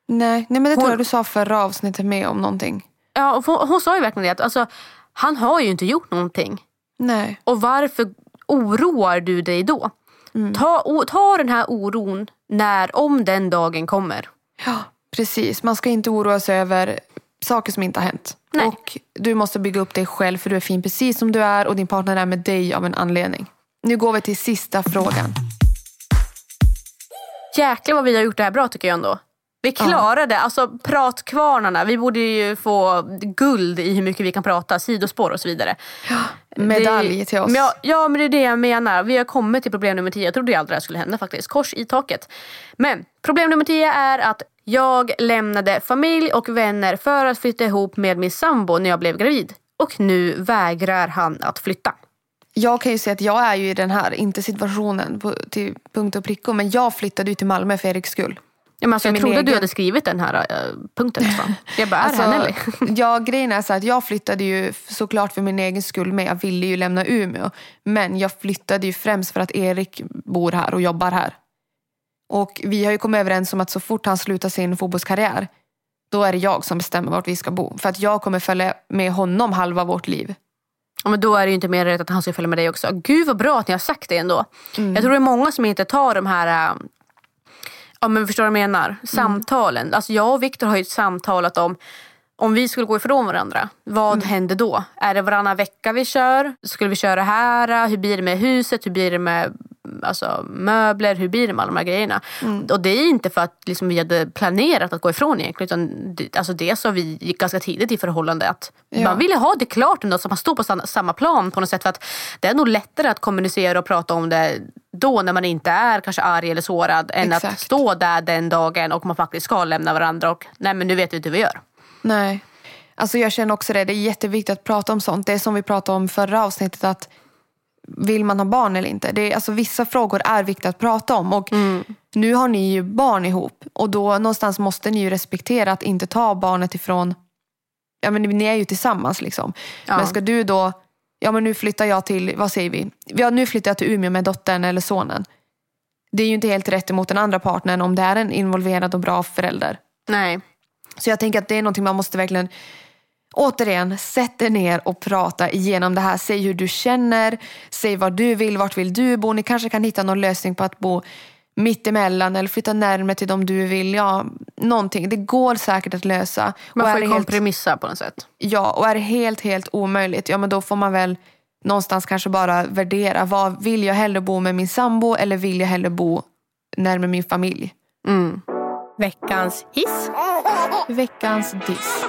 Speaker 3: Nej, nej men det tror jag du sa förra avsnittet med om någonting.
Speaker 2: Ja, och hon, hon sa ju verkligen det. Att, alltså, han har ju inte gjort någonting.
Speaker 3: Nej.
Speaker 2: Och varför oroar du dig då? Ta, o, ta den här oron när, om den dagen kommer.
Speaker 3: Ja, precis. Man ska inte oroa sig över saker som inte har hänt.
Speaker 2: Nej.
Speaker 3: Och du måste bygga upp dig själv för du är fin precis som du är och din partner är med dig av en anledning. Nu går vi till sista frågan.
Speaker 2: Jäklar vad vi har gjort det här bra tycker jag ändå. Vi klarade, alltså pratkvarnarna, vi borde ju få guld i hur mycket vi kan prata, sidospår och så vidare.
Speaker 3: Medalj
Speaker 2: Det-
Speaker 3: till oss.
Speaker 2: Ja, ja men det är det jag menar. Vi har kommit till problem nummer 10. Jag trodde aldrig det här skulle hända faktiskt. Kors i taket. Men problem nummer 10 är att jag lämnade familj och vänner för att flytta ihop med min sambo när jag blev gravid. Och nu vägrar han att flytta.
Speaker 3: Jag kan ju säga att jag är ju i den här, inte situationen på, till punkt och pricka, men jag flyttade ju till Malmö för Eriks skull.
Speaker 2: Ja, men alltså, jag trodde du
Speaker 3: egen-
Speaker 2: hade skrivit den här äh, punkten nästan. Jag bara, är det här Nelly?
Speaker 3: ja, grejen är så att jag flyttade ju såklart för min egen skull med. Jag ville ju lämna Umeå. Men jag flyttade ju främst för att Erik bor här och jobbar här. Och vi har ju kommit överens om att så fort han slutar sin fotbollskarriär, då är det jag som bestämmer vart vi ska bo. För att jag kommer följa med honom halva vårt liv.
Speaker 2: Ja, men då är det ju inte mer rätt att han ska följa med dig också. Gud vad bra att ni har sagt det ändå. Jag tror det är många som inte tar de här, äh, ja men förstår du vad jag menar? Samtalen. Alltså jag och Viktor har ju samtalat om om vi skulle gå ifrån varandra, vad händer då? Är det varannan vecka vi kör? Skulle vi köra här? Hur blir det med huset? Hur blir det med alltså, möbler? Hur blir det med alla de här grejerna? Och det är inte för att liksom, vi hade planerat att gå ifrån egentligen. Utan det, alltså, det sa vi gick ganska tidigt i förhållande. Att
Speaker 3: Ja.
Speaker 2: Man ville ha det klart ändå, så man stod på samma, plan på något sätt. För att det är nog lättare att kommunicera och prata om det då när man inte är kanske arg eller sårad. Än att
Speaker 3: Exakt.
Speaker 2: stå där den dagen och man faktiskt ska lämna varandra. Och nej men nu vet vi inte hur vi gör.
Speaker 3: Nej. Alltså jag känner också det. Det är jätteviktigt att prata om sånt. Det är som vi pratade om förra avsnittet. att Vill man ha barn eller inte? Det är, alltså, vissa frågor är viktiga att prata om. Och Nu har ni ju barn ihop. Och då någonstans måste ni ju respektera att inte ta barnet ifrån... Ja, men ni är ju tillsammans. liksom.
Speaker 2: Ja.
Speaker 3: Men ska du då... Ja, men nu flyttar jag till... Vad säger vi? Ja, nu flyttar jag till Umeå med dottern eller sonen. Det är ju inte helt rätt emot den andra partnern om det är en involverad och bra förälder.
Speaker 2: Nej.
Speaker 3: Så jag tänker att det är någonting man måste verkligen Återigen, sätt dig ner och prata igenom det här. Säg hur du känner, säg vad du vill, vart vill du bo? Ni kanske kan hitta någon lösning på att bo mitt emellan eller flytta närmare till dem du vill. Ja, någonting. Det går säkert att lösa.
Speaker 2: Man får
Speaker 3: det helt,
Speaker 2: kompromissa på något sätt.
Speaker 3: ja, och är det helt, helt omöjligt, ja men då får man väl någonstans kanske bara värdera. Vad Vill jag hellre bo med min sambo eller vill jag hellre bo närmare min familj?
Speaker 2: Veckans hiss.
Speaker 3: Veckans diss.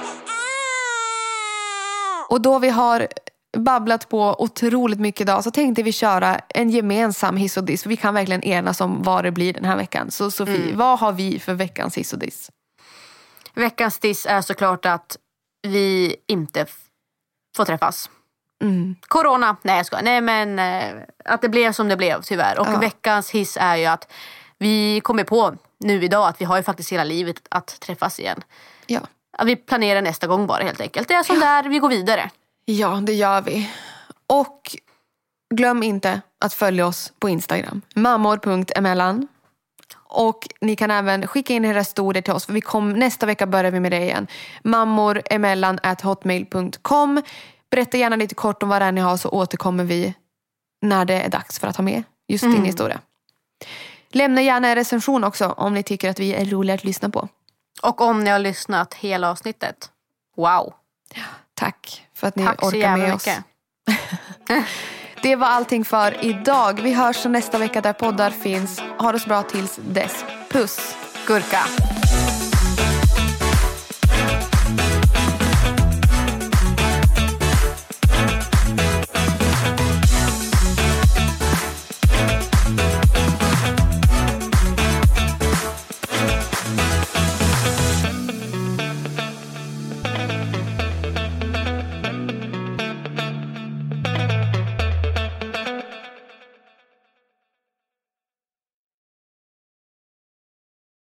Speaker 3: Och då vi har babblat på otroligt mycket idag så tänkte vi köra en gemensam hiss och diss. Vi kan verkligen enas om vad det blir den här veckan. Så Sofie, vad har vi för veckans hiss och diss?
Speaker 2: Veckans diss är såklart att vi inte får träffas.
Speaker 3: Mm.
Speaker 2: Corona, nej jag skojar. Nej men eh, att det blev som det blev tyvärr. Och
Speaker 3: Ja.
Speaker 2: veckans hiss är ju att vi kommer på nu idag att vi har ju faktiskt hela livet att träffas igen.
Speaker 3: Ja.
Speaker 2: Vi planerar nästa gång bara helt enkelt. Det är som det är, vi går vidare.
Speaker 3: ja, det gör vi. Och glöm inte att följa oss på Instagram. Mammor.emellan. Och ni kan även skicka in era historier till oss. För vi kom, nästa vecka börjar vi med det igen. Mammoremellan at hotmail.com. Berätta gärna lite kort om vad det är ni har så återkommer vi när det är dags för att ha med just din historia. Lämna gärna en recension också om ni tycker att vi är roliga att lyssna på.
Speaker 2: Och om ni har lyssnat hela avsnittet. Wow.
Speaker 3: Tack för att ni
Speaker 2: Tack
Speaker 3: orkar med
Speaker 2: mycket.
Speaker 3: oss. Det var allting för idag. Vi hörs nästa vecka där poddar finns. Ha det så bra tills dess. Puss!
Speaker 2: Gurka.